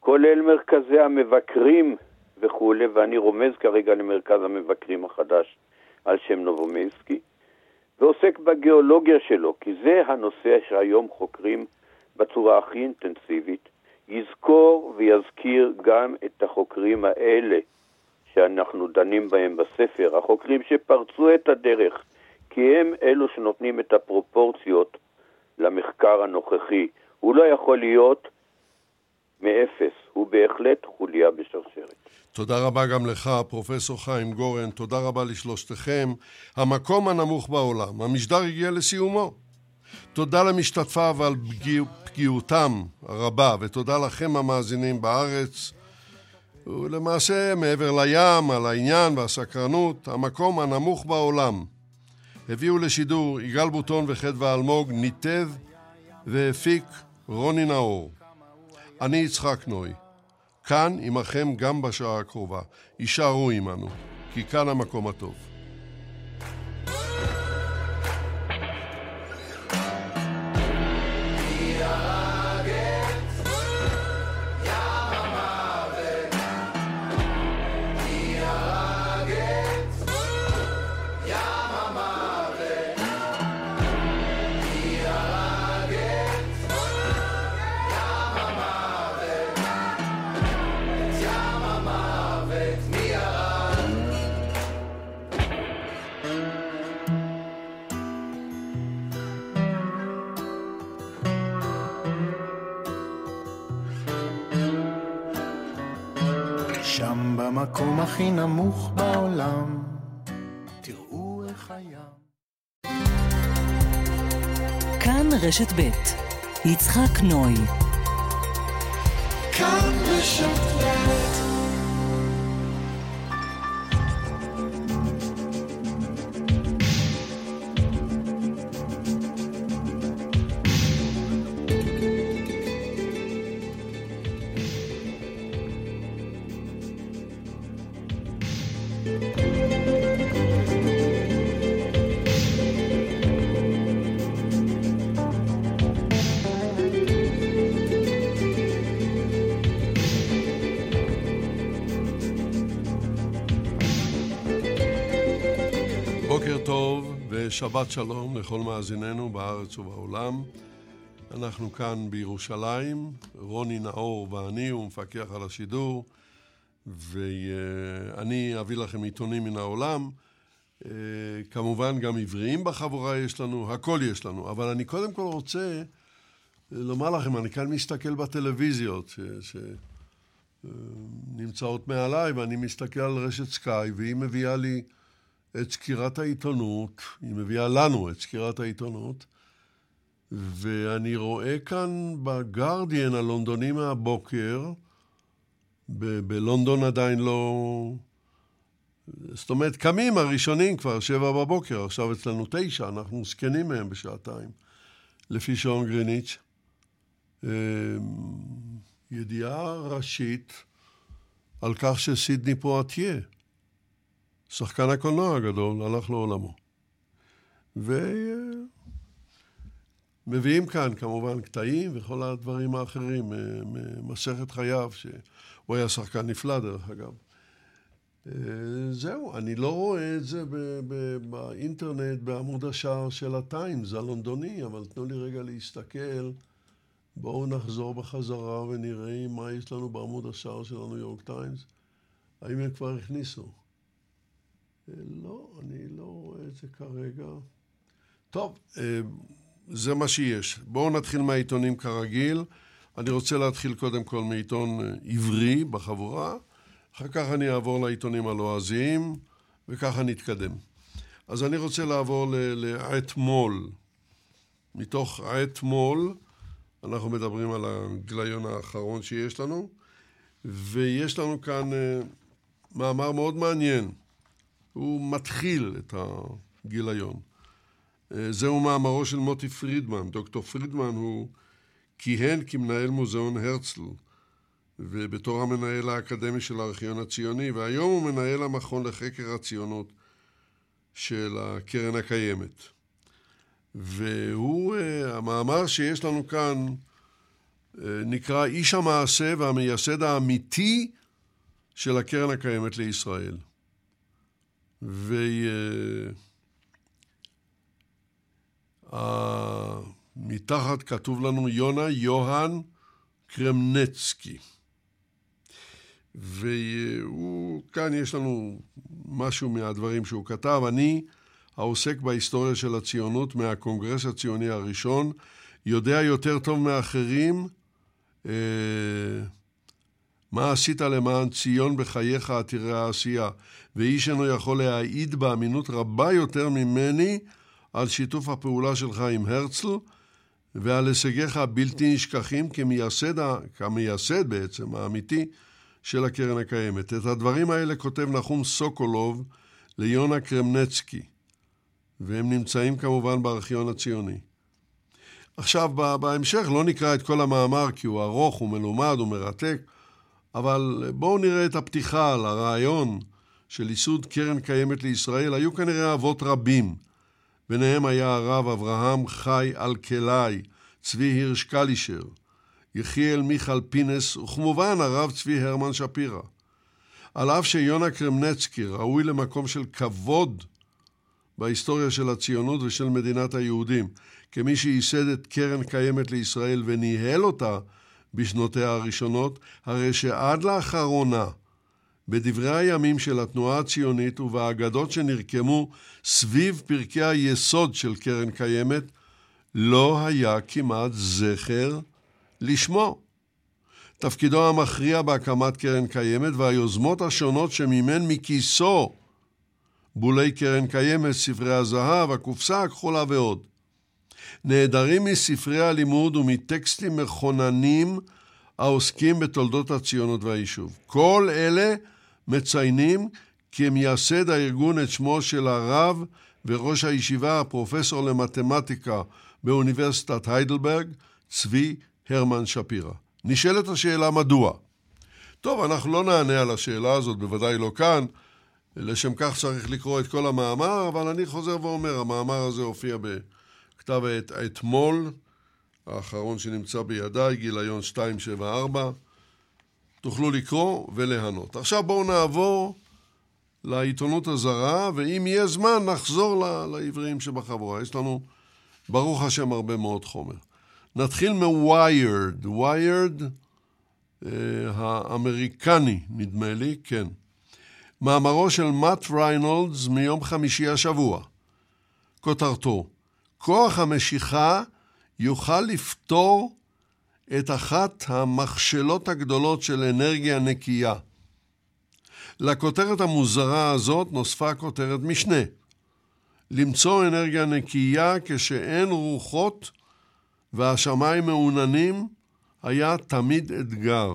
כולל מרכזי המבקרים וכולי, ואני רומז כרגע למרכז המבקרים החדש על שם נובומנסקי, ועוסק בגיאולוגיה שלו, כי זה הנושא שהיום חוקרים בצורה הכי אינטנסיבית, יזכור ויזכיר גם את החוקרים האלה שאנחנו דנים בהם בספר, החוקרים שפרצו את הדרך, כי הם אלו שנותנים את הפרופורציות למחקר הנוכחי. הוא לא יכול להיות מאפס, הוא בהחלט חוליה בשרשרת. תודה רבה גם לך, פרופסור חיים גורן, תודה רבה לשלושתכם. המקום הנמוך בעולם, המשדר הגיע לסיומו. תודה למשתתפיו על פגיע, פגיעותם הרבה, ותודה לכם המאזינים בארץ. ולמעשה, מעבר לים, על העניין והסקרנות, המקום הנמוך בעולם. הביאו לשידור יגאל בוטון וחדווה אלמוג, ניתב והפיק רוני נאור. אני יצחק נוי. כאן עמכם גם בשעה הקרובה. יישארו עמנו, כי כאן המקום הטוב. שם במקום הכי נמוך בעולם, תראו איך היה. כאן רשת ב' יצחק נוי. כאן רשת ב' ושבת שלום לכל מאזיננו בארץ ובעולם. אנחנו כאן בירושלים, רוני נאור ואני, הוא מפקח על השידור, ואני אביא לכם עיתונים מן העולם. אה, כמובן גם עבריים בחבורה יש לנו, הכל יש לנו, אבל אני קודם כל רוצה לומר לכם, אני כאן מסתכל בטלוויזיות ש... ש... נמצאות מעליי, ואני מסתכל על רשת סקאי, והיא מביאה לי את סקירת העיתונות, היא מביאה לנו את סקירת העיתונות, ואני רואה כאן בגרדיאן הלונדוני מהבוקר, ב- בלונדון עדיין לא... זאת אומרת, קמים הראשונים כבר שבע בבוקר, עכשיו אצלנו תשע, אנחנו זקנים מהם בשעתיים, לפי שעון גריניץ'. אמ, ידיעה ראשית על כך שסידני פואטיה, שחקן הקולנוע הגדול, הלך לעולמו. ומביאים כאן כמובן קטעים וכל הדברים האחרים ממסכת חייו, שהוא היה שחקן נפלא דרך אגב. אה, זהו, אני לא רואה את זה באינטרנט בעמוד השער של הטיימס הלונדוני, אבל תנו לי רגע להסתכל. בואו נחזור בחזרה ונראה מה יש לנו בעמוד השער של הניו יורק טיימס. האם הם כבר הכניסו? אה, לא, אני לא רואה את זה כרגע. טוב, אה, זה מה שיש. בואו נתחיל מהעיתונים כרגיל. אני רוצה להתחיל קודם כל מעיתון אה, עברי בחבורה, אחר כך אני אעבור לעיתונים הלועזיים, וככה נתקדם. אז אני רוצה לעבור לאתמול. מתוך האתמול, אנחנו מדברים על הגיליון האחרון שיש לנו, ויש לנו כאן מאמר מאוד מעניין. הוא מתחיל את הגיליון. זהו מאמרו של מוטי פרידמן. דוקטור פרידמן הוא כיהן כמנהל מוזיאון הרצל, ובתור המנהל האקדמי של הארכיון הציוני, והיום הוא מנהל המכון לחקר הציונות של הקרן הקיימת. והוא, המאמר שיש לנו כאן נקרא איש המעשה והמייסד האמיתי של הקרן הקיימת לישראל. ומתחת כתוב לנו יונה יוהן קרמנצקי. והוא, כאן יש לנו משהו מהדברים שהוא כתב. אני, העוסק בהיסטוריה של הציונות מהקונגרס הציוני הראשון, יודע יותר טוב מאחרים אה, מה עשית למען ציון בחייך עתירי העשייה, ואיש אינו יכול להעיד באמינות רבה יותר ממני על שיתוף הפעולה שלך עם הרצל ועל הישגיך הבלתי נשכחים כמייסד, כמייסד בעצם האמיתי של הקרן הקיימת. את הדברים האלה כותב נחום סוקולוב ליונה קרמנצקי, והם נמצאים כמובן בארכיון הציוני. עכשיו, בהמשך לא נקרא את כל המאמר כי הוא ארוך, הוא מלומד, הוא מרתק, אבל בואו נראה את הפתיחה על הרעיון של ייסוד קרן קיימת לישראל. היו כנראה אבות רבים, ביניהם היה הרב אברהם חי אלקלעי, צבי הירש קלישר, יחיאל מיכל פינס, וכמובן הרב צבי הרמן שפירא. על אף שיונה קרמנצקי ראוי למקום של כבוד בהיסטוריה של הציונות ושל מדינת היהודים, כמי שייסד את קרן קיימת לישראל וניהל אותה בשנותיה הראשונות, הרי שעד לאחרונה, בדברי הימים של התנועה הציונית ובאגדות שנרקמו סביב פרקי היסוד של קרן קיימת, לא היה כמעט זכר לשמו. תפקידו המכריע בהקמת קרן קיימת והיוזמות השונות שמימן מכיסו בולי קרן קיימת, ספרי הזהב, הקופסה הכחולה ועוד. נעדרים מספרי הלימוד ומטקסטים מכוננים העוסקים בתולדות הציונות והיישוב. כל אלה מציינים כמייסד הארגון את שמו של הרב וראש הישיבה, הפרופסור למתמטיקה באוניברסיטת היידלברג, צבי הרמן שפירא. נשאלת השאלה מדוע. טוב, אנחנו לא נענה על השאלה הזאת, בוודאי לא כאן. לשם כך צריך לקרוא את כל המאמר, אבל אני חוזר ואומר, המאמר הזה הופיע בכתב העת אתמול, האחרון שנמצא בידיי, גיליון 274. תוכלו לקרוא וליהנות. עכשיו בואו נעבור לעיתונות הזרה, ואם יהיה זמן נחזור לעבריים שבחבורה. יש לנו, ברוך השם, הרבה מאוד חומר. נתחיל מ Wired, Wired אה, האמריקני, נדמה לי, כן. מאמרו של מאט ריינולדס מיום חמישי השבוע. כותרתו: כוח המשיכה יוכל לפתור את אחת המכשלות הגדולות של אנרגיה נקייה. לכותרת המוזרה הזאת נוספה כותרת משנה: למצוא אנרגיה נקייה כשאין רוחות והשמיים מעוננים היה תמיד אתגר.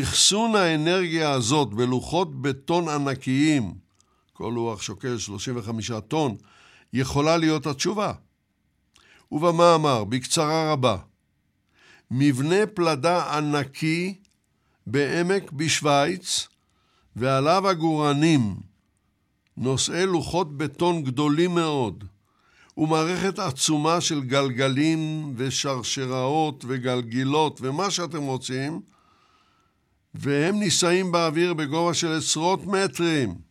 אחסון האנרגיה הזאת בלוחות בטון ענקיים, כל לוח שוקל 35 טון, יכולה להיות התשובה. ובמאמר, בקצרה רבה, מבנה פלדה ענקי בעמק בשוויץ, ועליו עגורנים, נושאי לוחות בטון גדולים מאוד, ומערכת עצומה של גלגלים ושרשראות וגלגילות ומה שאתם רוצים, והם נישאים באוויר בגובה של עשרות מטרים.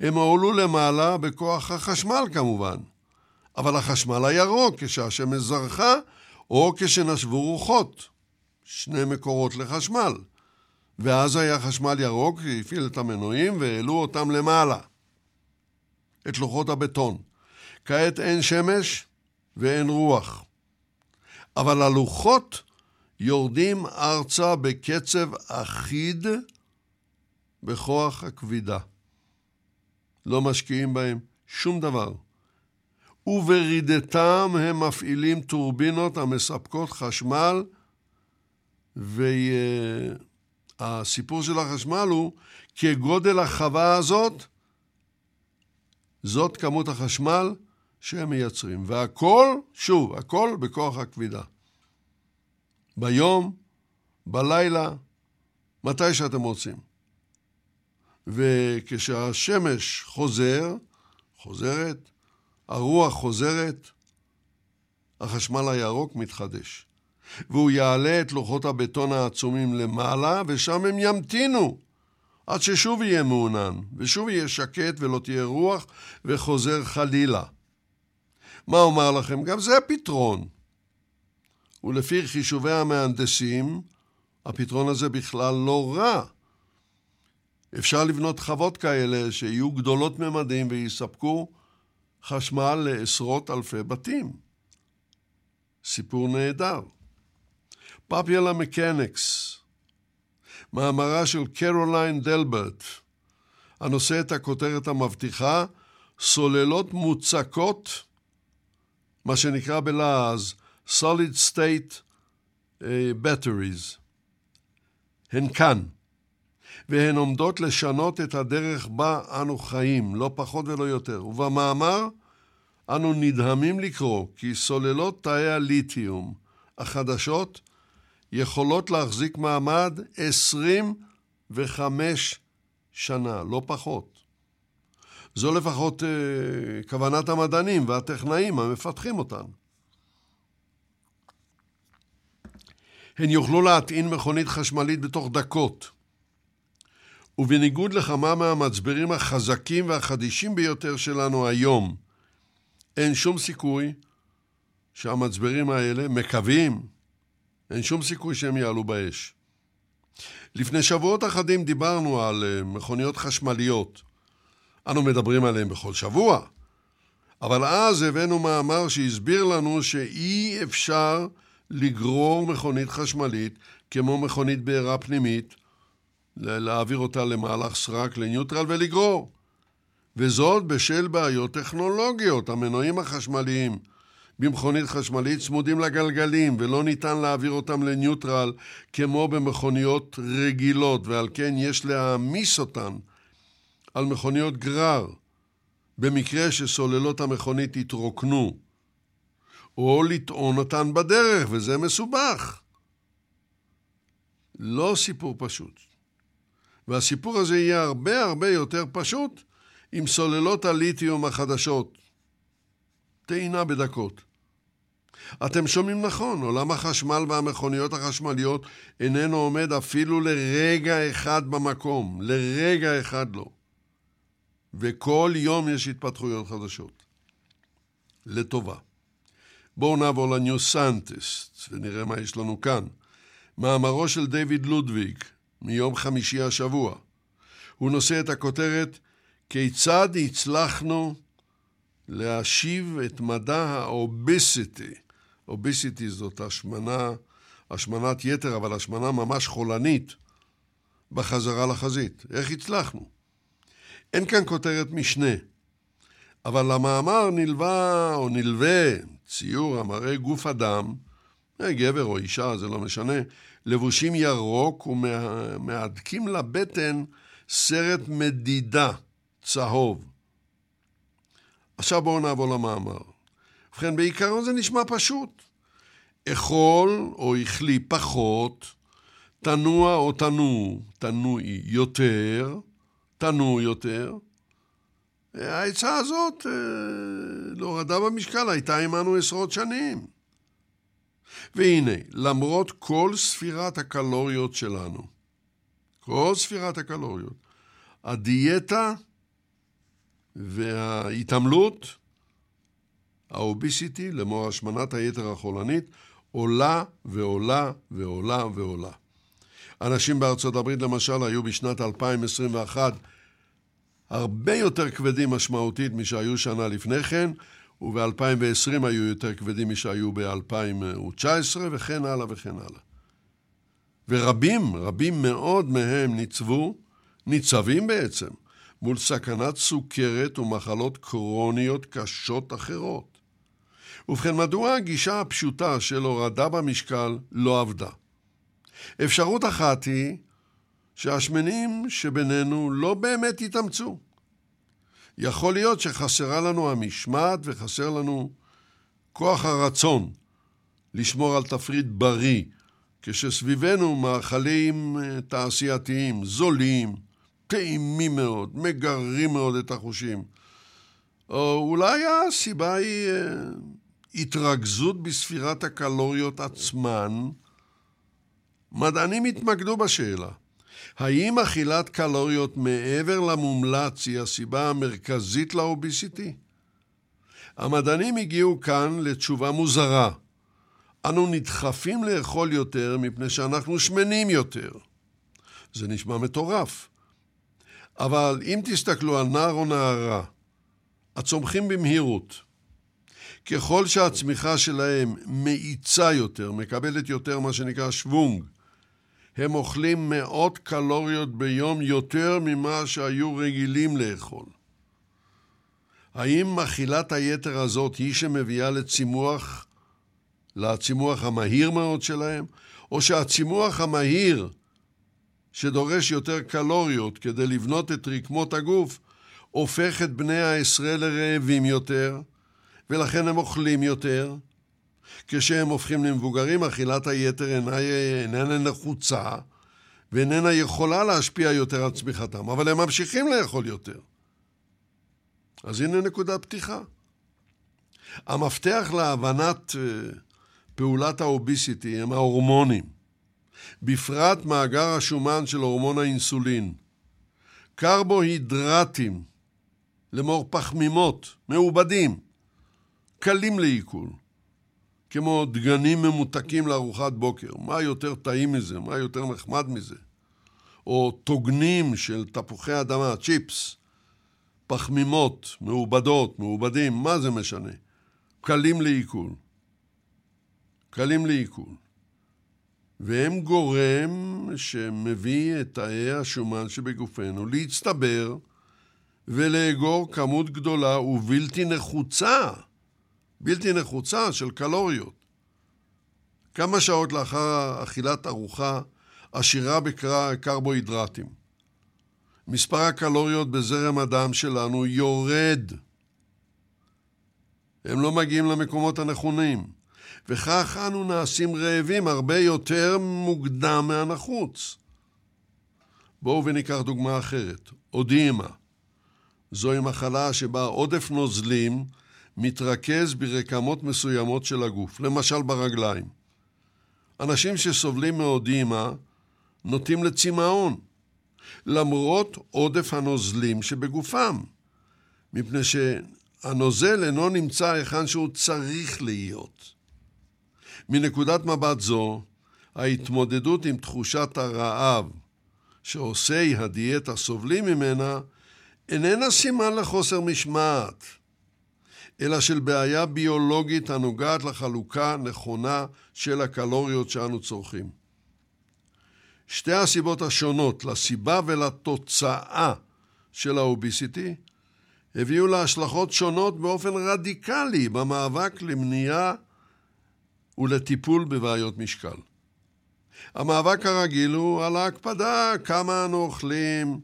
הם הועלו למעלה בכוח החשמל כמובן, אבל החשמל הירוק כשהשמש זרחה או כשנשבו רוחות, שני מקורות לחשמל. ואז היה חשמל ירוק, הפעיל את המנועים והעלו אותם למעלה, את לוחות הבטון. כעת אין שמש ואין רוח. אבל הלוחות יורדים ארצה בקצב אחיד בכוח הכבידה. לא משקיעים בהם שום דבר. וברידתם הם מפעילים טורבינות המספקות חשמל, והסיפור של החשמל הוא כגודל החווה הזאת, זאת כמות החשמל שהם מייצרים. והכל, שוב, הכל בכוח הכבידה. ביום, בלילה, מתי שאתם רוצים. וכשהשמש חוזר, חוזרת, הרוח חוזרת, החשמל הירוק מתחדש. והוא יעלה את לוחות הבטון העצומים למעלה, ושם הם ימתינו עד ששוב יהיה מעונן, ושוב יהיה שקט ולא תהיה רוח, וחוזר חלילה. מה אומר לכם? גם זה פתרון. ולפי חישובי המהנדסים, הפתרון הזה בכלל לא רע. אפשר לבנות חוות כאלה שיהיו גדולות ממדים ויספקו חשמל לעשרות אלפי בתים. סיפור נהדר. Popular Mechanics, מאמרה של קרוליין דלברט, הנושא את הכותרת המבטיחה סוללות מוצקות, מה שנקרא בלעז Solid State uh, Batteries. הן כאן, והן עומדות לשנות את הדרך בה אנו חיים, לא פחות ולא יותר. ובמאמר אנו נדהמים לקרוא כי סוללות תאי הליתיום החדשות יכולות להחזיק מעמד 25 שנה, לא פחות. זו לפחות אה, כוונת המדענים והטכנאים המפתחים אותן. הן יוכלו להטעין מכונית חשמלית בתוך דקות. ובניגוד לכמה מהמצברים החזקים והחדישים ביותר שלנו היום, אין שום סיכוי שהמצברים האלה, מקווים, אין שום סיכוי שהם יעלו באש. לפני שבועות אחדים דיברנו על אה, מכוניות חשמליות. אנו מדברים עליהן בכל שבוע, אבל אז הבאנו מאמר שהסביר לנו שאי אפשר לגרור מכונית חשמלית כמו מכונית בעירה פנימית, להעביר אותה למהלך סרק לניוטרל ולגרור. וזאת בשל בעיות טכנולוגיות. המנועים החשמליים במכונית חשמלית צמודים לגלגלים ולא ניתן להעביר אותם לניוטרל כמו במכוניות רגילות ועל כן יש להעמיס אותן על מכוניות גרר במקרה שסוללות המכונית יתרוקנו או לטעון אותן בדרך וזה מסובך. לא סיפור פשוט. והסיפור הזה יהיה הרבה הרבה יותר פשוט עם סוללות הליתיום החדשות. טעינה בדקות. אתם שומעים נכון, עולם החשמל והמכוניות החשמליות איננו עומד אפילו לרגע אחד במקום, לרגע אחד לא. וכל יום יש התפתחויות חדשות. לטובה. בואו נעבור לניו סנטסט ונראה מה יש לנו כאן. מאמרו של דיוויד לודוויג מיום חמישי השבוע. הוא נושא את הכותרת כיצד הצלחנו להשיב את מדע האוביסיטי. אוביסיטי זאת השמנה, השמנת יתר, אבל השמנה ממש חולנית, בחזרה לחזית. איך הצלחנו? אין כאן כותרת משנה, אבל למאמר נלווה או נלווה ציור המראה גוף אדם, גבר או אישה, זה לא משנה, לבושים ירוק ומהדקים לבטן סרט מדידה. צהוב. עכשיו בואו נעבור למאמר. ובכן, בעיקרון זה נשמע פשוט. אכול או אכלי פחות, תנוע או תנוע, תנועי יותר, תנוע יותר. העצה הזאת אה, להורדה במשקל הייתה עמנו עשרות שנים. והנה, למרות כל ספירת הקלוריות שלנו, כל ספירת הקלוריות, הדיאטה וההתעמלות, האוביסיטי, לאמור השמנת היתר החולנית, עולה ועולה ועולה ועולה. אנשים בארצות הברית למשל היו בשנת 2021 הרבה יותר כבדים משמעותית משהיו שנה לפני כן, וב-2020 היו יותר כבדים משהיו ב-2019 וכן הלאה וכן הלאה. ורבים, רבים מאוד מהם ניצבו, ניצבים בעצם, מול סכנת סוכרת ומחלות קרוניות קשות אחרות. ובכן, מדוע הגישה הפשוטה של הורדה במשקל לא עבדה? אפשרות אחת היא שהשמנים שבינינו לא באמת יתאמצו. יכול להיות שחסרה לנו המשמעת וחסר לנו כוח הרצון לשמור על תפריט בריא, כשסביבנו מאכלים אה, תעשייתיים, זולים, טעימים מאוד, מגרים מאוד את החושים. או אולי הסיבה היא אה, התרכזות בספירת הקלוריות עצמן. מדענים התמקדו בשאלה, האם אכילת קלוריות מעבר למומלץ היא הסיבה המרכזית לאוביסיטי? המדענים הגיעו כאן לתשובה מוזרה. אנו נדחפים לאכול יותר מפני שאנחנו שמנים יותר. זה נשמע מטורף. אבל אם תסתכלו על נער או נערה הצומחים במהירות, ככל שהצמיחה שלהם מאיצה יותר, מקבלת יותר מה שנקרא שוונג, הם אוכלים מאות קלוריות ביום יותר ממה שהיו רגילים לאכול. האם אכילת היתר הזאת היא שמביאה לצימוח, לצימוח המהיר מאוד שלהם, או שהצימוח המהיר, שדורש יותר קלוריות כדי לבנות את רקמות הגוף, הופך את בני העשרה לרעבים יותר, ולכן הם אוכלים יותר. כשהם הופכים למבוגרים, אכילת היתר אינה, איננה נחוצה, ואיננה יכולה להשפיע יותר על צמיחתם, אבל הם ממשיכים לאכול יותר. אז הנה נקודת פתיחה. המפתח להבנת אה, פעולת האוביסיטי הם ההורמונים, בפרט מאגר השומן של הורמון האינסולין. קרבוהידרטים, לאמור פחמימות, מעובדים, קלים לעיכול, כמו דגנים ממותקים לארוחת בוקר. מה יותר טעים מזה? מה יותר נחמד מזה? או טוגנים של תפוחי אדמה, צ'יפס, פחמימות, מעובדות, מעובדים, מה זה משנה? קלים לעיכול. קלים לעיכול. והם גורם שמביא את תאי השומן שבגופנו להצטבר ולאגור כמות גדולה ובלתי נחוצה, בלתי נחוצה של קלוריות. כמה שעות לאחר אכילת ארוחה עשירה בקרבוהידרטים. מספר הקלוריות בזרם הדם שלנו יורד. הם לא מגיעים למקומות הנכונים, וכך אנו נעשים רעבים הרבה יותר מוקדם מהנחוץ. בואו וניקח דוגמה אחרת, אודימה. זוהי מחלה שבה עודף נוזלים מתרכז ברקמות מסוימות של הגוף, למשל ברגליים. אנשים שסובלים מאודימה נוטים לצמאון, למרות עודף הנוזלים שבגופם, מפני שהנוזל אינו נמצא היכן שהוא צריך להיות. מנקודת מבט זו, ההתמודדות עם תחושת הרעב שעושי הדיאטה סובלים ממנה איננה סימן לחוסר משמעת, אלא של בעיה ביולוגית הנוגעת לחלוקה נכונה של הקלוריות שאנו צורכים. שתי הסיבות השונות לסיבה ולתוצאה של האוביסיטי הביאו להשלכות שונות באופן רדיקלי במאבק למניעה ולטיפול בבעיות משקל. המאבק הרגיל הוא על ההקפדה כמה אנו אוכלים,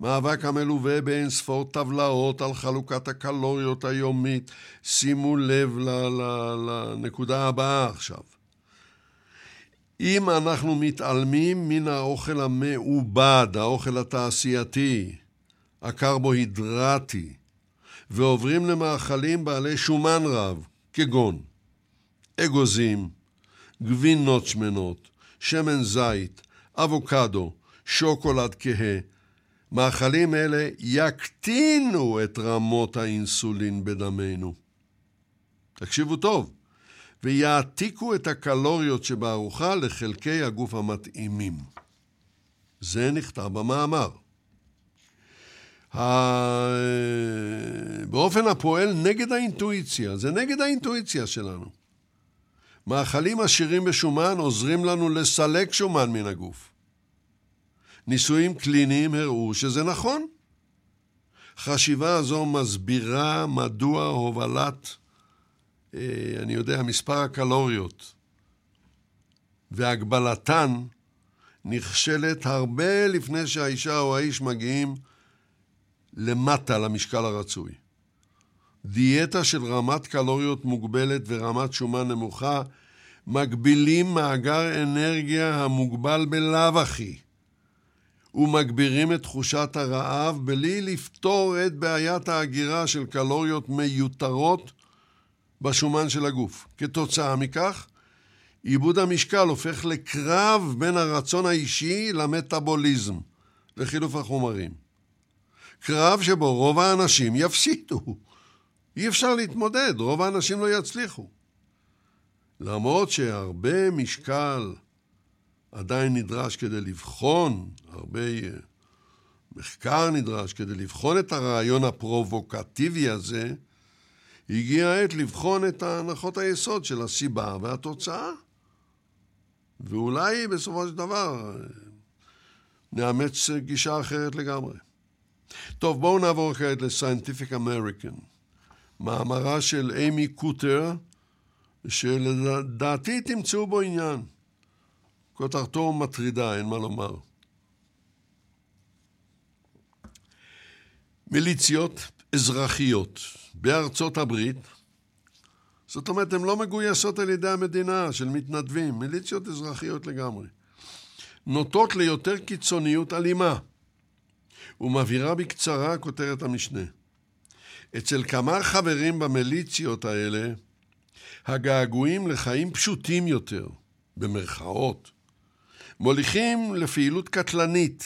מאבק המלווה באין ספור טבלאות על חלוקת הקלוריות היומית. שימו לב לנקודה הבאה עכשיו. אם אנחנו מתעלמים מן האוכל המעובד, האוכל התעשייתי, הקרבוהידרטי, ועוברים למאכלים בעלי שומן רב, כגון אגוזים, גבינות שמנות, שמן זית, אבוקדו, שוקולד כהה, מאכלים אלה יקטינו את רמות האינסולין בדמנו. תקשיבו טוב, ויעתיקו את הקלוריות שבארוחה לחלקי הגוף המתאימים. זה נכתב במאמר. באופן הפועל נגד האינטואיציה, זה נגד האינטואיציה שלנו. מאכלים עשירים בשומן עוזרים לנו לסלק שומן מן הגוף. ניסויים קליניים הראו שזה נכון. חשיבה זו מסבירה מדוע הובלת, אה, אני יודע, מספר הקלוריות והגבלתן נכשלת הרבה לפני שהאישה או האיש מגיעים למטה למשקל הרצוי. דיאטה של רמת קלוריות מוגבלת ורמת שומן נמוכה מגבילים מאגר אנרגיה המוגבל בלאו הכי. ומגבירים את תחושת הרעב בלי לפתור את בעיית ההגירה של קלוריות מיותרות בשומן של הגוף. כתוצאה מכך, עיבוד המשקל הופך לקרב בין הרצון האישי למטאבוליזם, לחילוף החומרים. קרב שבו רוב האנשים יפסידו. אי אפשר להתמודד, רוב האנשים לא יצליחו. למרות שהרבה משקל עדיין נדרש כדי לבחון, הרבה אה, מחקר נדרש כדי לבחון את הרעיון הפרובוקטיבי הזה, הגיעה העת לבחון את הנחות היסוד של הסיבה והתוצאה. ואולי בסופו של דבר נאמץ גישה אחרת לגמרי. טוב, בואו נעבור כעת לסיינטיפיק אמריקן. מאמרה של אימי קוטר, שלדעתי תמצאו בו עניין. כותרתו מטרידה, אין מה לומר. מיליציות אזרחיות בארצות הברית, זאת אומרת, הן לא מגויסות על ידי המדינה של מתנדבים, מיליציות אזרחיות לגמרי, נוטות ליותר קיצוניות אלימה. ומבהירה בקצרה כותרת המשנה. אצל כמה חברים במיליציות האלה, הגעגועים לחיים פשוטים יותר, במרכאות, מוליכים לפעילות קטלנית.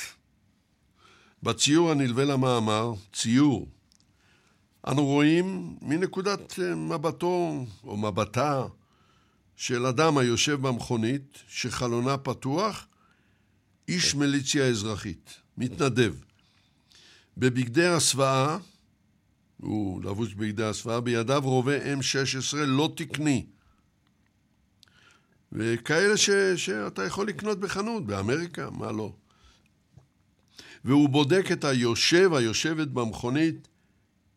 בציור הנלווה למאמר, ציור, אנו רואים מנקודת מבטו או מבטה של אדם היושב במכונית שחלונה פתוח, איש מיליציה אזרחית, מתנדב. בבגדי הסוואה, הוא לבוש בבגדי הסוואה, בידיו רובה M16 לא תקני. וכאלה ש, שאתה יכול לקנות בחנות, באמריקה, מה לא. והוא בודק את היושב, היושבת במכונית,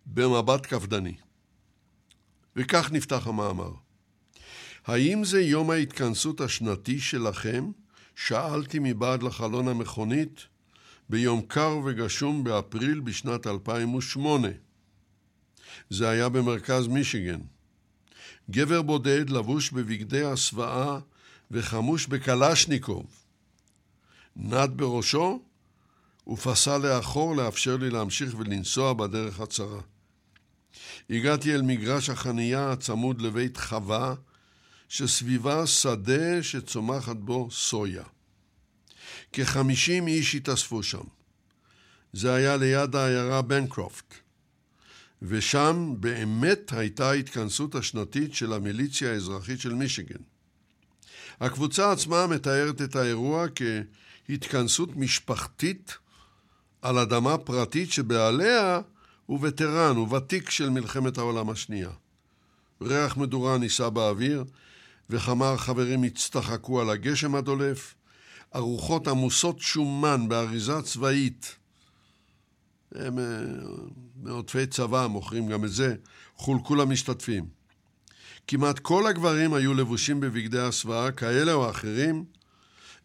במבט קפדני. וכך נפתח המאמר. האם זה יום ההתכנסות השנתי שלכם? שאלתי מבעד לחלון המכונית ביום קר וגשום באפריל בשנת 2008. זה היה במרכז מישיגן. גבר בודד לבוש בבגדי הסוואה וחמוש בקלשניקוב. נד בראשו ופסע לאחור לאפשר לי להמשיך ולנסוע בדרך הצרה. הגעתי אל מגרש החנייה הצמוד לבית חווה, שסביבה שדה שצומחת בו סויה. כחמישים איש התאספו שם. זה היה ליד העיירה בנקרופט, ושם באמת הייתה ההתכנסות השנתית של המיליציה האזרחית של מישיגן. הקבוצה עצמה מתארת את האירוע כהתכנסות משפחתית על אדמה פרטית שבעליה הוא וטרן, הוא ותיק של מלחמת העולם השנייה. ריח מדורה נישא באוויר, וכמה חברים הצטחקו על הגשם הדולף, ארוחות עמוסות שומן באריזה צבאית. הם אה, מעוטפי צבא, מוכרים גם את זה, חולקו למשתתפים. כמעט כל הגברים היו לבושים בבגדי הסוואה, כאלה או אחרים,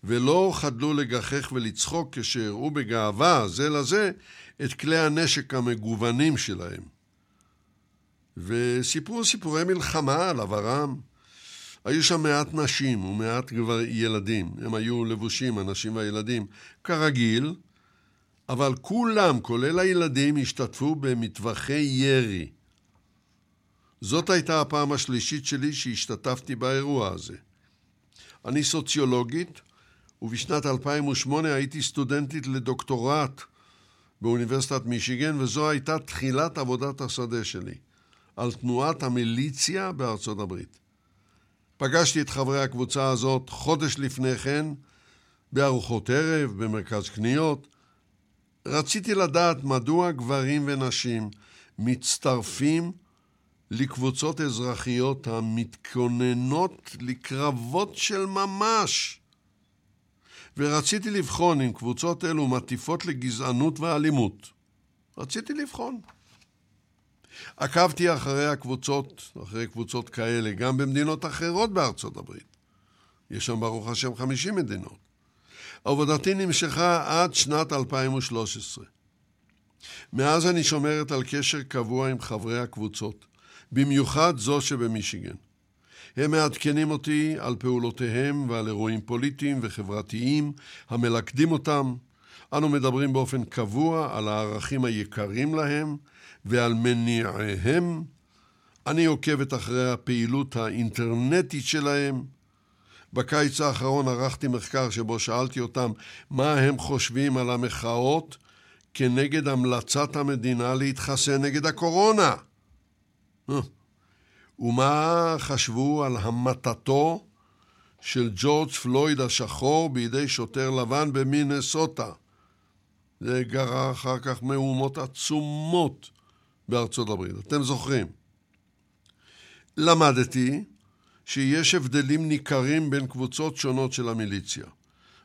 ולא חדלו לגחך ולצחוק כשהראו בגאווה זה לזה את כלי הנשק המגוונים שלהם. וסיפרו סיפורי מלחמה על עברם. היו שם מעט נשים ומעט גבר ילדים. הם היו לבושים, הנשים והילדים, כרגיל, אבל כולם, כולל הילדים, השתתפו במטווחי ירי. זאת הייתה הפעם השלישית שלי שהשתתפתי באירוע הזה. אני סוציולוגית, ובשנת 2008 הייתי סטודנטית לדוקטורט באוניברסיטת מישיגן, וזו הייתה תחילת עבודת השדה שלי, על תנועת המיליציה בארצות הברית. פגשתי את חברי הקבוצה הזאת חודש לפני כן בארוחות ערב, במרכז קניות. רציתי לדעת מדוע גברים ונשים מצטרפים לקבוצות אזרחיות המתכוננות לקרבות של ממש. ורציתי לבחון אם קבוצות אלו מטיפות לגזענות ואלימות. רציתי לבחון. עקבתי אחרי הקבוצות, אחרי קבוצות כאלה, גם במדינות אחרות בארצות הברית. יש שם ברוך השם 50 מדינות. עבודתי נמשכה עד שנת 2013. מאז אני שומרת על קשר קבוע עם חברי הקבוצות, במיוחד זו שבמישיגן. הם מעדכנים אותי על פעולותיהם ועל אירועים פוליטיים וחברתיים המלכדים אותם. אנו מדברים באופן קבוע על הערכים היקרים להם ועל מניעיהם. אני עוקבת אחרי הפעילות האינטרנטית שלהם. בקיץ האחרון ערכתי מחקר שבו שאלתי אותם מה הם חושבים על המחאות כנגד המלצת המדינה להתחסן נגד הקורונה. ומה חשבו על המתתו של ג'ורג' פלויד השחור בידי שוטר לבן במינסוטה. זה גרר אחר כך מהומות עצומות בארצות הברית. אתם זוכרים. למדתי שיש הבדלים ניכרים בין קבוצות שונות של המיליציה.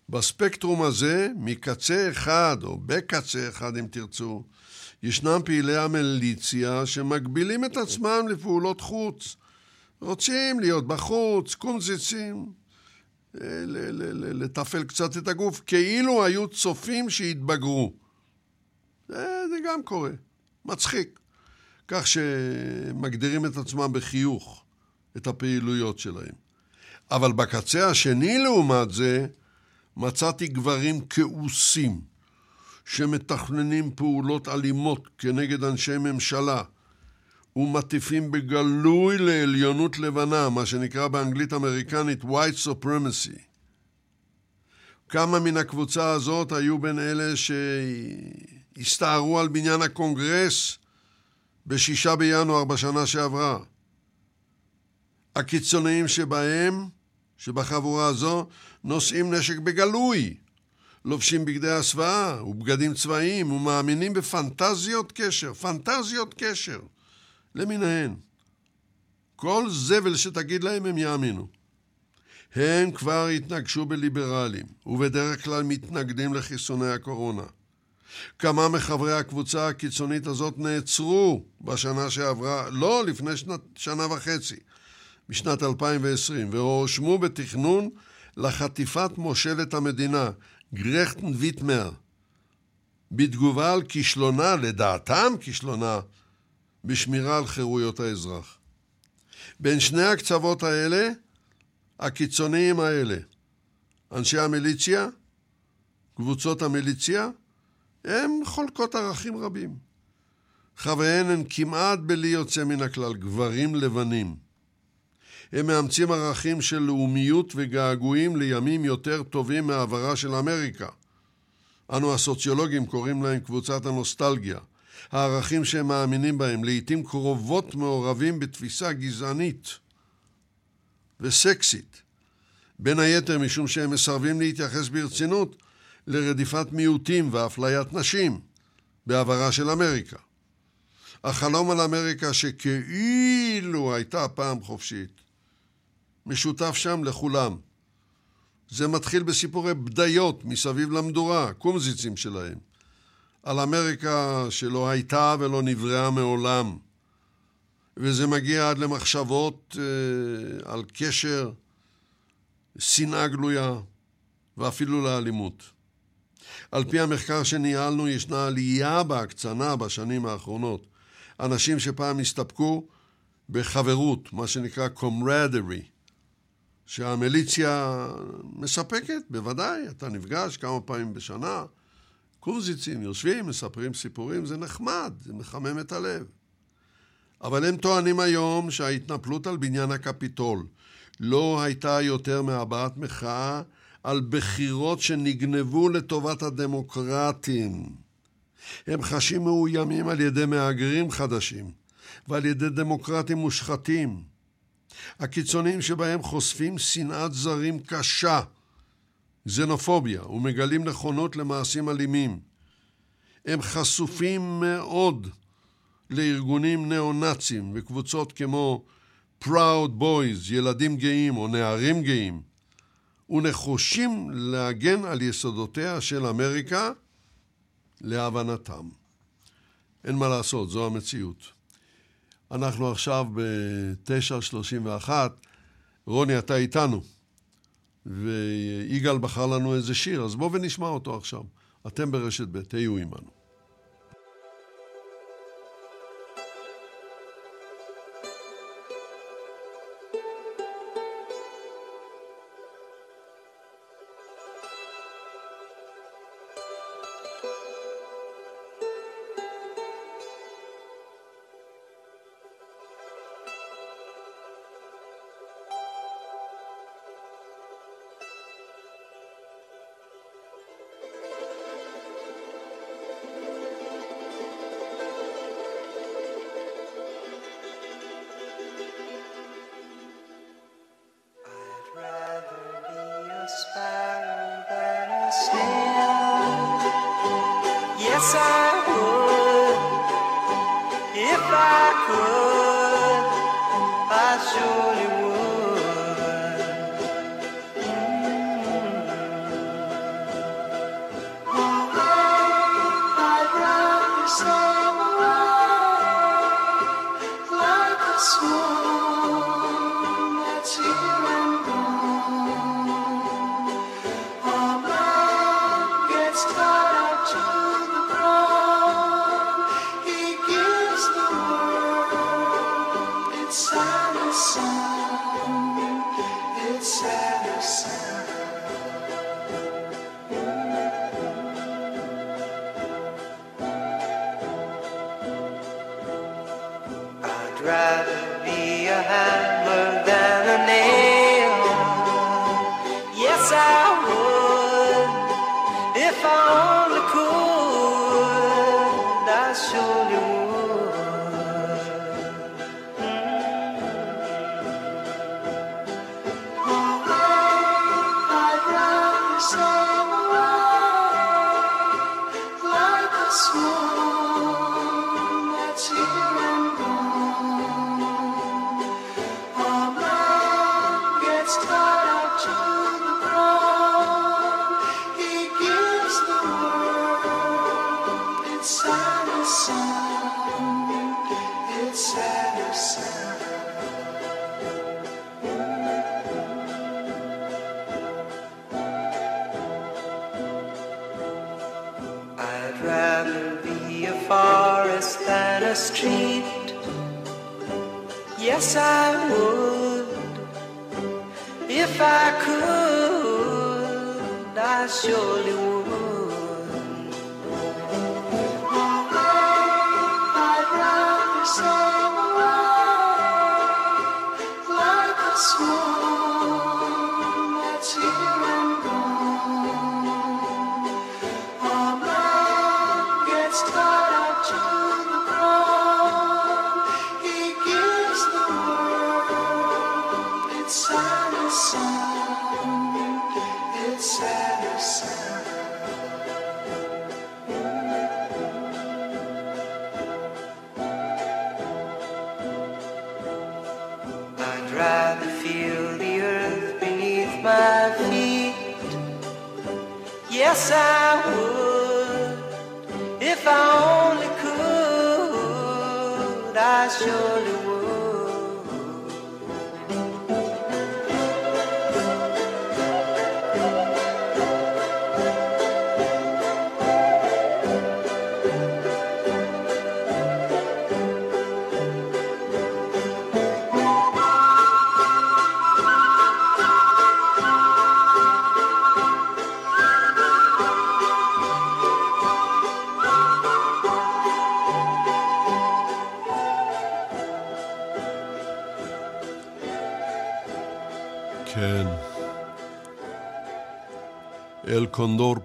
בספקטרום הזה, מקצה אחד, או בקצה אחד אם תרצו, ישנם פעילי המיליציה שמגבילים את עצמם לפעולות חוץ. רוצים להיות בחוץ, קומזיצים, אה, לתפעל קצת את הגוף, כאילו היו צופים שהתבגרו. זה, זה גם קורה, מצחיק. כך שמגדירים את עצמם בחיוך את הפעילויות שלהם. אבל בקצה השני, לעומת זה, מצאתי גברים כעוסים, שמתכננים פעולות אלימות כנגד אנשי ממשלה, ומטיפים בגלוי לעליונות לבנה, מה שנקרא באנגלית אמריקנית white supremacy. כמה מן הקבוצה הזאת היו בין אלה שהסתערו על בניין הקונגרס בשישה בינואר בשנה שעברה. הקיצוניים שבהם, שבחבורה הזו, נושאים נשק בגלוי, לובשים בגדי הסוואה ובגדים צבאיים ומאמינים בפנטזיות קשר, פנטזיות קשר, למיניהן. כל זבל שתגיד להם הם יאמינו. הם כבר התנגשו בליברלים, ובדרך כלל מתנגדים לחיסוני הקורונה. כמה מחברי הקבוצה הקיצונית הזאת נעצרו בשנה שעברה, לא לפני שנת, שנה וחצי, בשנת 2020, והואשמו בתכנון לחטיפת מושלת המדינה, גרכטן ויטמר, בתגובה על כישלונה, לדעתם כישלונה, בשמירה על חירויות האזרח. בין שני הקצוות האלה, הקיצוניים האלה, אנשי המיליציה, קבוצות המיליציה, הן חולקות ערכים רבים. חבריהן הן כמעט בלי יוצא מן הכלל גברים לבנים. הם מאמצים ערכים של לאומיות וגעגועים לימים יותר טובים מעברה של אמריקה. אנו הסוציולוגים קוראים להם קבוצת הנוסטלגיה. הערכים שהם מאמינים בהם לעיתים קרובות מעורבים בתפיסה גזענית וסקסית. בין היתר משום שהם מסרבים להתייחס ברצינות לרדיפת מיעוטים ואפליית נשים בעברה של אמריקה. החלום על אמריקה שכאילו הייתה פעם חופשית, משותף שם לכולם. זה מתחיל בסיפורי בדיות מסביב למדורה, קומזיצים שלהם, על אמריקה שלא הייתה ולא נבראה מעולם. וזה מגיע עד למחשבות אה, על קשר, שנאה גלויה ואפילו לאלימות. על פי המחקר שניהלנו, ישנה עלייה בהקצנה בשנים האחרונות. אנשים שפעם הסתפקו בחברות, מה שנקרא קומרדרי, שהמיליציה מספקת, בוודאי, אתה נפגש כמה פעמים בשנה, קורזיצים יושבים, מספרים סיפורים, זה נחמד, זה מחמם את הלב. אבל הם טוענים היום שההתנפלות על בניין הקפיטול לא הייתה יותר מהבעת מחאה על בחירות שנגנבו לטובת הדמוקרטים. הם חשים מאוימים על ידי מהגרים חדשים ועל ידי דמוקרטים מושחתים. הקיצונים שבהם חושפים שנאת זרים קשה, זנופוביה, ומגלים נכונות למעשים אלימים. הם חשופים מאוד לארגונים ניאו-נאצים וקבוצות כמו Proud Boys, ילדים גאים או נערים גאים, ונחושים להגן על יסודותיה של אמריקה להבנתם. אין מה לעשות, זו המציאות. אנחנו עכשיו ב-9.31, רוני, אתה איתנו, ויגאל בחר לנו איזה שיר, אז בואו ונשמע אותו עכשיו. אתם ברשת ב', תהיו עמנו.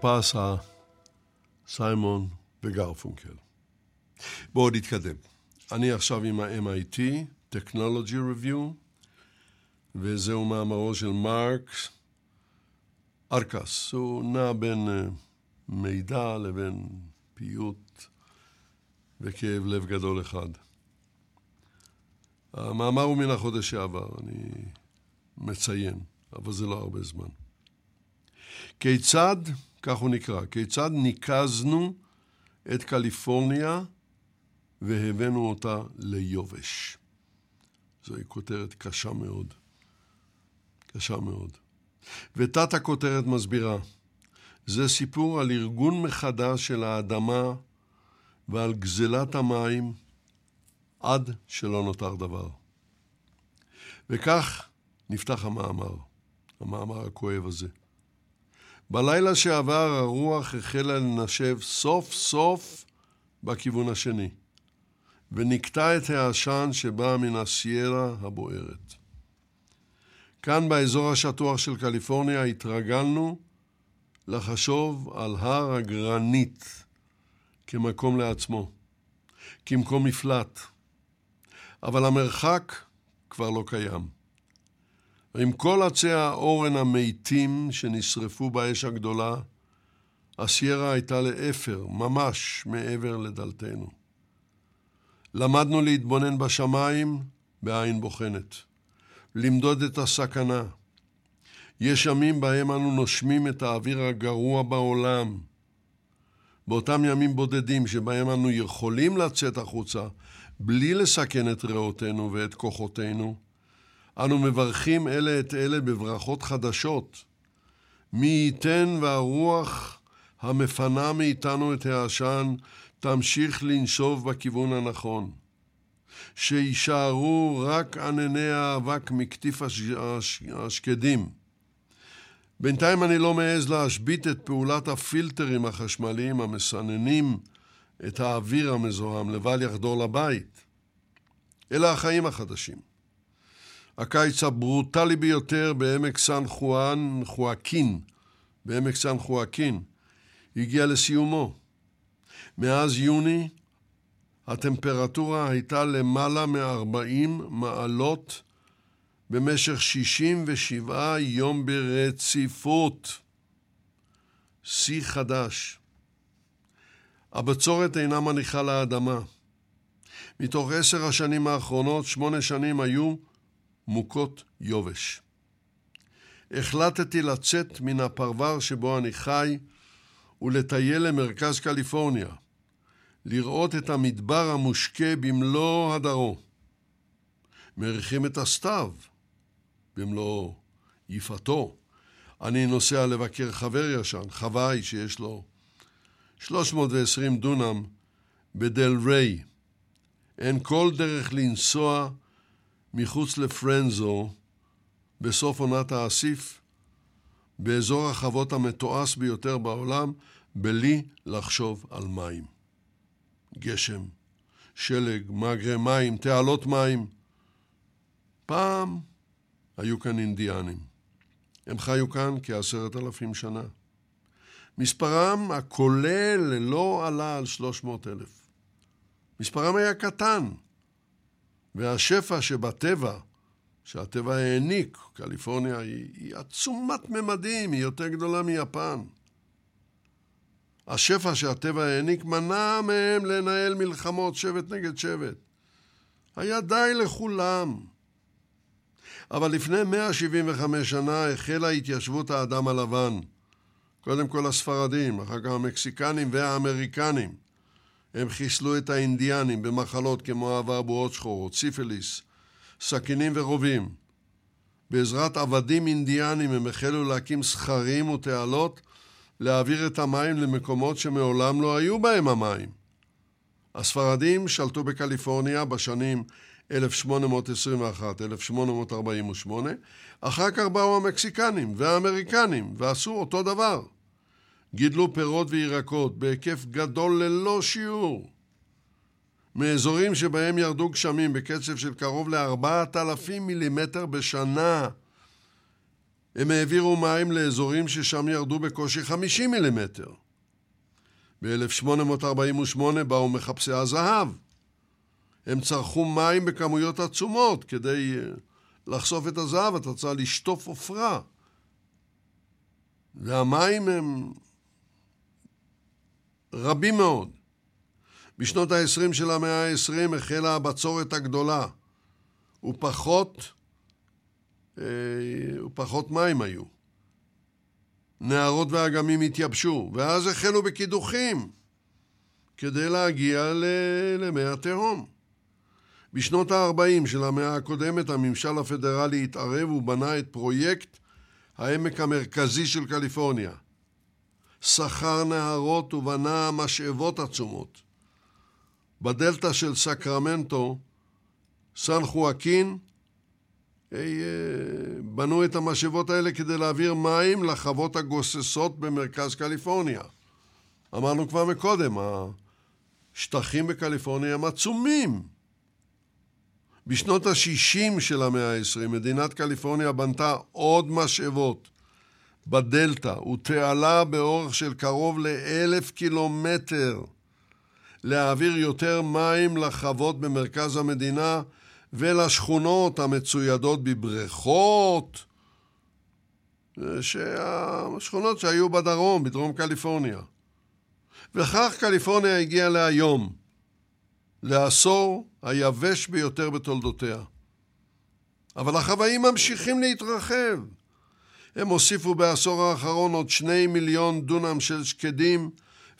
פסה, סיימון וגרפונקל. בואו נתקדם. אני עכשיו עם ה-MIT, Technology Review, וזהו מאמרו של מרקס ארקס. הוא נע בין uh, מידע לבין פיוט וכאב לב גדול אחד. המאמר הוא מן החודש שעבר, אני מציין, אבל זה לא הרבה זמן. כיצד, כך הוא נקרא, כיצד ניקזנו את קליפורניה והבאנו אותה ליובש. זוהי כותרת קשה מאוד. קשה מאוד. ותת הכותרת מסבירה, זה סיפור על ארגון מחדש של האדמה ועל גזלת המים עד שלא נותר דבר. וכך נפתח המאמר, המאמר הכואב הזה. בלילה שעבר הרוח החלה לנשב סוף סוף בכיוון השני, ונקטע את העשן שבא מן הסיירה הבוערת. כאן באזור השטוח של קליפורניה התרגלנו לחשוב על הר הגרנית כמקום לעצמו, כמקום מפלט, אבל המרחק כבר לא קיים. עם כל עצי האורן המתים שנשרפו באש הגדולה, הסיירה הייתה לאפר, ממש מעבר לדלתנו. למדנו להתבונן בשמיים בעין בוחנת, למדוד את הסכנה. יש ימים בהם אנו נושמים את האוויר הגרוע בעולם. באותם ימים בודדים שבהם אנו יכולים לצאת החוצה בלי לסכן את ריאותינו ואת כוחותינו, אנו מברכים אלה את אלה בברכות חדשות. מי ייתן והרוח המפנה מאיתנו את העשן תמשיך לנשוב בכיוון הנכון. שיישארו רק ענני האבק מקטיף השקדים. בינתיים אני לא מעז להשבית את פעולת הפילטרים החשמליים המסננים את האוויר המזוהם לבל יחדור לבית. אלה החיים החדשים. הקיץ הברוטלי ביותר בעמק סן חואן, חואקין, בעמק סן חואקין, הגיע לסיומו. מאז יוני הטמפרטורה הייתה למעלה מ-40 מעלות במשך 67 יום ברציפות. שיא חדש. הבצורת אינה מניחה לאדמה. מתוך עשר השנים האחרונות, שמונה שנים היו מוכות יובש. החלטתי לצאת מן הפרבר שבו אני חי ולטייל למרכז קליפורניה, לראות את המדבר המושקה במלוא הדרו. מריחים את הסתיו במלוא יפתו. אני נוסע לבקר חבר ישן, חוואי שיש לו 320 דונם בדל ריי. אין כל דרך לנסוע מחוץ לפרנזו בסוף עונת האסיף, באזור החוות המתועש ביותר בעולם, בלי לחשוב על מים. גשם, שלג, מאגרי מים, תעלות מים. פעם היו כאן אינדיאנים. הם חיו כאן כעשרת אלפים שנה. מספרם הכולל לא עלה על שלוש מאות אלף. מספרם היה קטן, והשפע שבטבע, שהטבע העניק, קליפורניה היא, היא עצומת ממדים, היא יותר גדולה מיפן. השפע שהטבע העניק מנע מהם לנהל מלחמות שבט נגד שבט. היה די לכולם. אבל לפני 175 שנה החלה התיישבות האדם הלבן. קודם כל הספרדים, אחר כך המקסיקנים והאמריקנים. הם חיסלו את האינדיאנים במחלות כמו אבעבועות שחורות, סיפיליס, סכינים ורובים. בעזרת עבדים אינדיאנים הם החלו להקים סכרים ותעלות להעביר את המים למקומות שמעולם לא היו בהם המים. הספרדים שלטו בקליפורניה בשנים 1821-1848, אחר כך באו המקסיקנים והאמריקנים ועשו אותו דבר. גידלו פירות וירקות בהיקף גדול ללא שיעור. מאזורים שבהם ירדו גשמים בקצב של קרוב ל-4,000 מילימטר בשנה. הם העבירו מים לאזורים ששם ירדו בקושי 50 מילימטר. ב-1848 באו מחפשי הזהב. הם צרכו מים בכמויות עצומות כדי אה, לחשוף את הזהב, אתה צריך לשטוף עופרה. והמים הם רבים מאוד. בשנות ה-20 של המאה ה-20 החלה הבצורת הגדולה, ופחות, אה, ופחות מים היו. נהרות ואגמים התייבשו, ואז החלו בקידוחים כדי להגיע למי התהום. בשנות ה-40 של המאה הקודמת הממשל הפדרלי התערב ובנה את פרויקט העמק המרכזי של קליפורניה. שכר נהרות ובנה משאבות עצומות. בדלתא של סקרמנטו, סן חואקין, אה, בנו את המשאבות האלה כדי להעביר מים לחוות הגוססות במרכז קליפורניה. אמרנו כבר מקודם, השטחים בקליפורניה הם עצומים. בשנות ה-60 של המאה ה-20 מדינת קליפורניה בנתה עוד משאבות בדלתא ותעלה באורך של קרוב לאלף קילומטר להעביר יותר מים לחוות במרכז המדינה ולשכונות המצוידות בבריכות, השכונות שהיו בדרום, בדרום קליפורניה. וכך קליפורניה הגיעה להיום, לעשור היבש ביותר בתולדותיה. אבל החוואים ממשיכים להתרחב. הם הוסיפו בעשור האחרון עוד שני מיליון דונם של שקדים,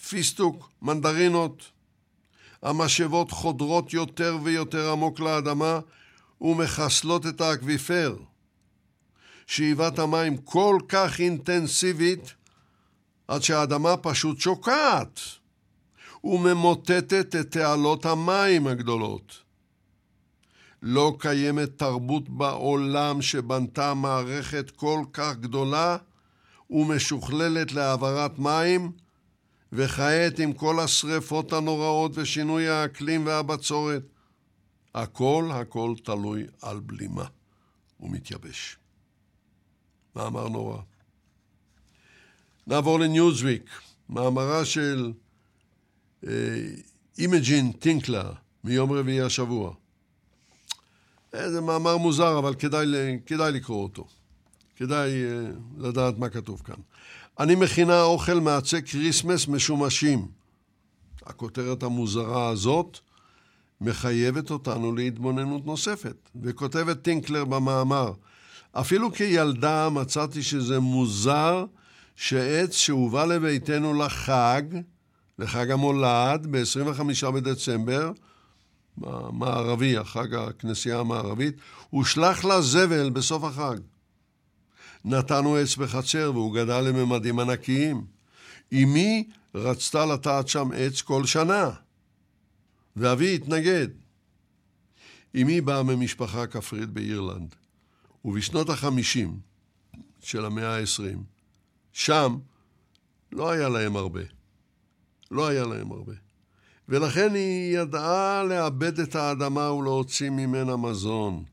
פיסטוק, מנדרינות. המשאבות חודרות יותר ויותר עמוק לאדמה ומחסלות את האקוויפר. שאיבת המים כל כך אינטנסיבית עד שהאדמה פשוט שוקעת וממוטטת את תעלות המים הגדולות. לא קיימת תרבות בעולם שבנתה מערכת כל כך גדולה ומשוכללת להעברת מים, וכעת עם כל השרפות הנוראות ושינוי האקלים והבצורת, הכל הכל תלוי על בלימה ומתייבש. מאמר נורא. נעבור לניוזוויק, מאמרה של אה, אימג'ין טינקלר מיום רביעי השבוע. זה מאמר מוזר, אבל כדאי, כדאי לקרוא אותו. כדאי אה, לדעת מה כתוב כאן. אני מכינה אוכל מעצי כריסמס משומשים. הכותרת המוזרה הזאת מחייבת אותנו להתבוננות נוספת. וכותבת טינקלר במאמר, אפילו כילדה מצאתי שזה מוזר שעץ שהובא לביתנו לחג, לחג המולד, ב-25 בדצמבר, המערבי, החג הכנסייה המערבית, הושלך לזבל בסוף החג. נתנו עץ בחצר והוא גדל לממדים ענקיים. אמי רצתה לטעת שם עץ כל שנה, ואבי התנגד. אמי באה ממשפחה כפרית באירלנד, ובשנות החמישים של המאה העשרים, שם לא היה להם הרבה. לא היה להם הרבה. ולכן היא ידעה לאבד את האדמה ולהוציא ממנה מזון.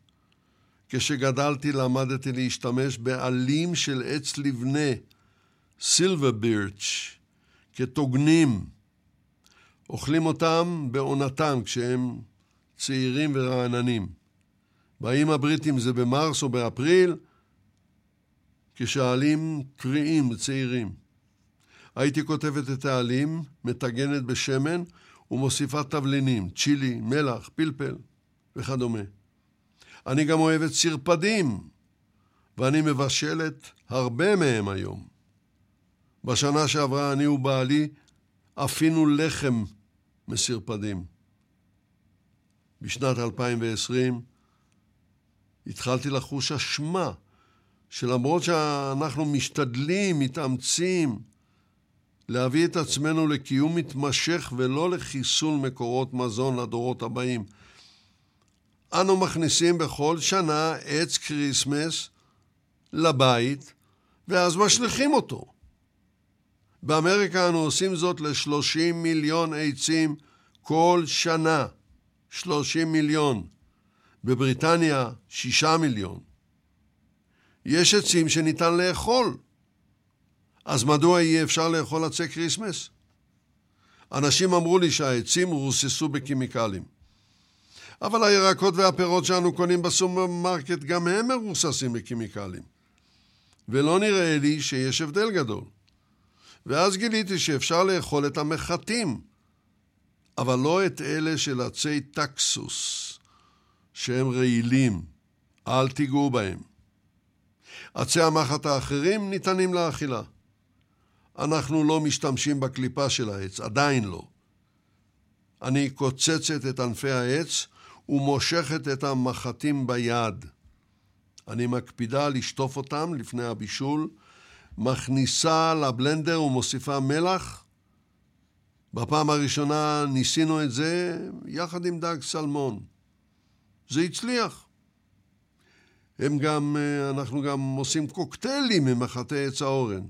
כשגדלתי למדתי להשתמש בעלים של עץ לבנה, סילבר בירץ', כטוגנים. אוכלים אותם בעונתם כשהם צעירים ורעננים. באים הבריטים זה במרס או באפריל, כשהעלים טריים וצעירים. הייתי כותבת את העלים, מטגנת בשמן ומוסיפה תבלינים, צ'ילי, מלח, פלפל וכדומה. אני גם אוהבת סרפדים, ואני מבשלת הרבה מהם היום. בשנה שעברה אני ובעלי אפינו לחם מסרפדים. בשנת 2020 התחלתי לחוש אשמה שלמרות שאנחנו משתדלים, מתאמצים, להביא את עצמנו לקיום מתמשך ולא לחיסול מקורות מזון לדורות הבאים. אנו מכניסים בכל שנה עץ כריסמס לבית, ואז משליכים אותו. באמריקה אנו עושים זאת ל-30 מיליון עצים כל שנה. 30 מיליון. בבריטניה, 6 מיליון. יש עצים שניתן לאכול. אז מדוע אי אפשר לאכול עצי כריסמס? אנשים אמרו לי שהעצים רוססו בכימיקלים. אבל הירקות והפירות שאנו קונים בסופרמרקט גם הם מרוססים בכימיקלים. ולא נראה לי שיש הבדל גדול. ואז גיליתי שאפשר לאכול את המחטים, אבל לא את אלה של עצי טקסוס, שהם רעילים. אל תיגעו בהם. עצי המחט האחרים ניתנים לאכילה. אנחנו לא משתמשים בקליפה של העץ, עדיין לא. אני קוצצת את ענפי העץ ומושכת את המחטים ביד. אני מקפידה לשטוף אותם לפני הבישול, מכניסה לבלנדר ומוסיפה מלח. בפעם הראשונה ניסינו את זה יחד עם דג סלמון. זה הצליח. הם גם, אנחנו גם עושים קוקטיילים ממחטי עץ האורן.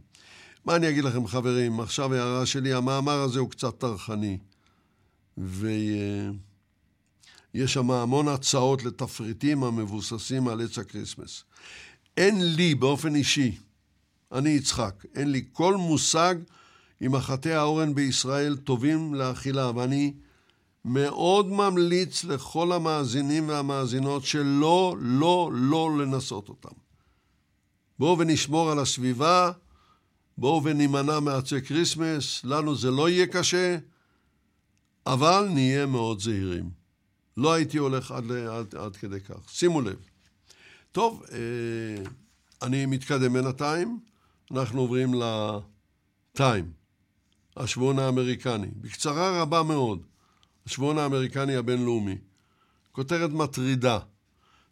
מה אני אגיד לכם, חברים? עכשיו הערה שלי, המאמר הזה הוא קצת טרחני. ויש שם המון הצעות לתפריטים המבוססים על עץ הכריסמס. אין לי באופן אישי, אני יצחק, אין לי כל מושג אם מחטי האורן בישראל טובים לאכילה, ואני מאוד ממליץ לכל המאזינים והמאזינות שלא, לא, לא לנסות אותם. בואו ונשמור על הסביבה, בואו ונימנע מעצי כריסמס, לנו זה לא יהיה קשה, אבל נהיה מאוד זהירים. לא הייתי הולך עד, עד, עד כדי כך. שימו לב. טוב, אה, אני מתקדם בינתיים, אנחנו עוברים לטיים, השבועון האמריקני. בקצרה רבה מאוד. השבועון האמריקני הבינלאומי. כותרת מטרידה.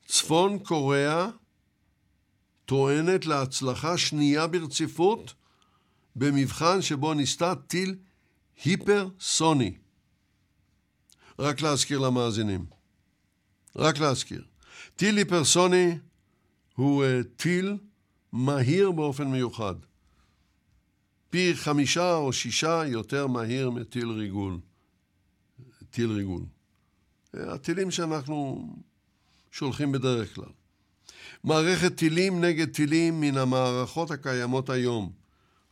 צפון קוריאה טוענת להצלחה שנייה ברציפות במבחן שבו ניסתה טיל היפרסוני. רק להזכיר למאזינים. רק להזכיר. טיל היפרסוני הוא uh, טיל מהיר באופן מיוחד. פי חמישה או שישה יותר מהיר מטיל ריגול. טיל ריגול. הטילים שאנחנו שולחים בדרך כלל. מערכת טילים נגד טילים מן המערכות הקיימות היום,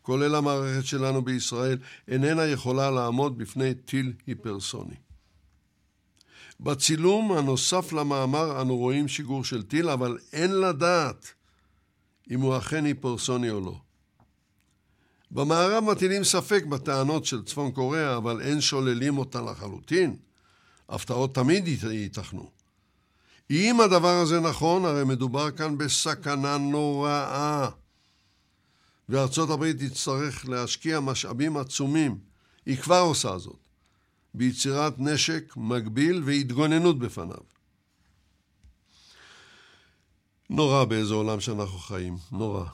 כולל המערכת שלנו בישראל, איננה יכולה לעמוד בפני טיל היפרסוני. בצילום הנוסף למאמר אנו רואים שיגור של טיל, אבל אין לדעת אם הוא אכן היפרסוני או לא. במערב מטילים ספק בטענות של צפון קוריאה, אבל אין שוללים אותה לחלוטין. הפתעות תמיד ייתכנו. אם הדבר הזה נכון, הרי מדובר כאן בסכנה נוראה. וארצות הברית תצטרך להשקיע משאבים עצומים, היא כבר עושה זאת, ביצירת נשק מגביל והתגוננות בפניו. נורא באיזה עולם שאנחנו חיים, נורא.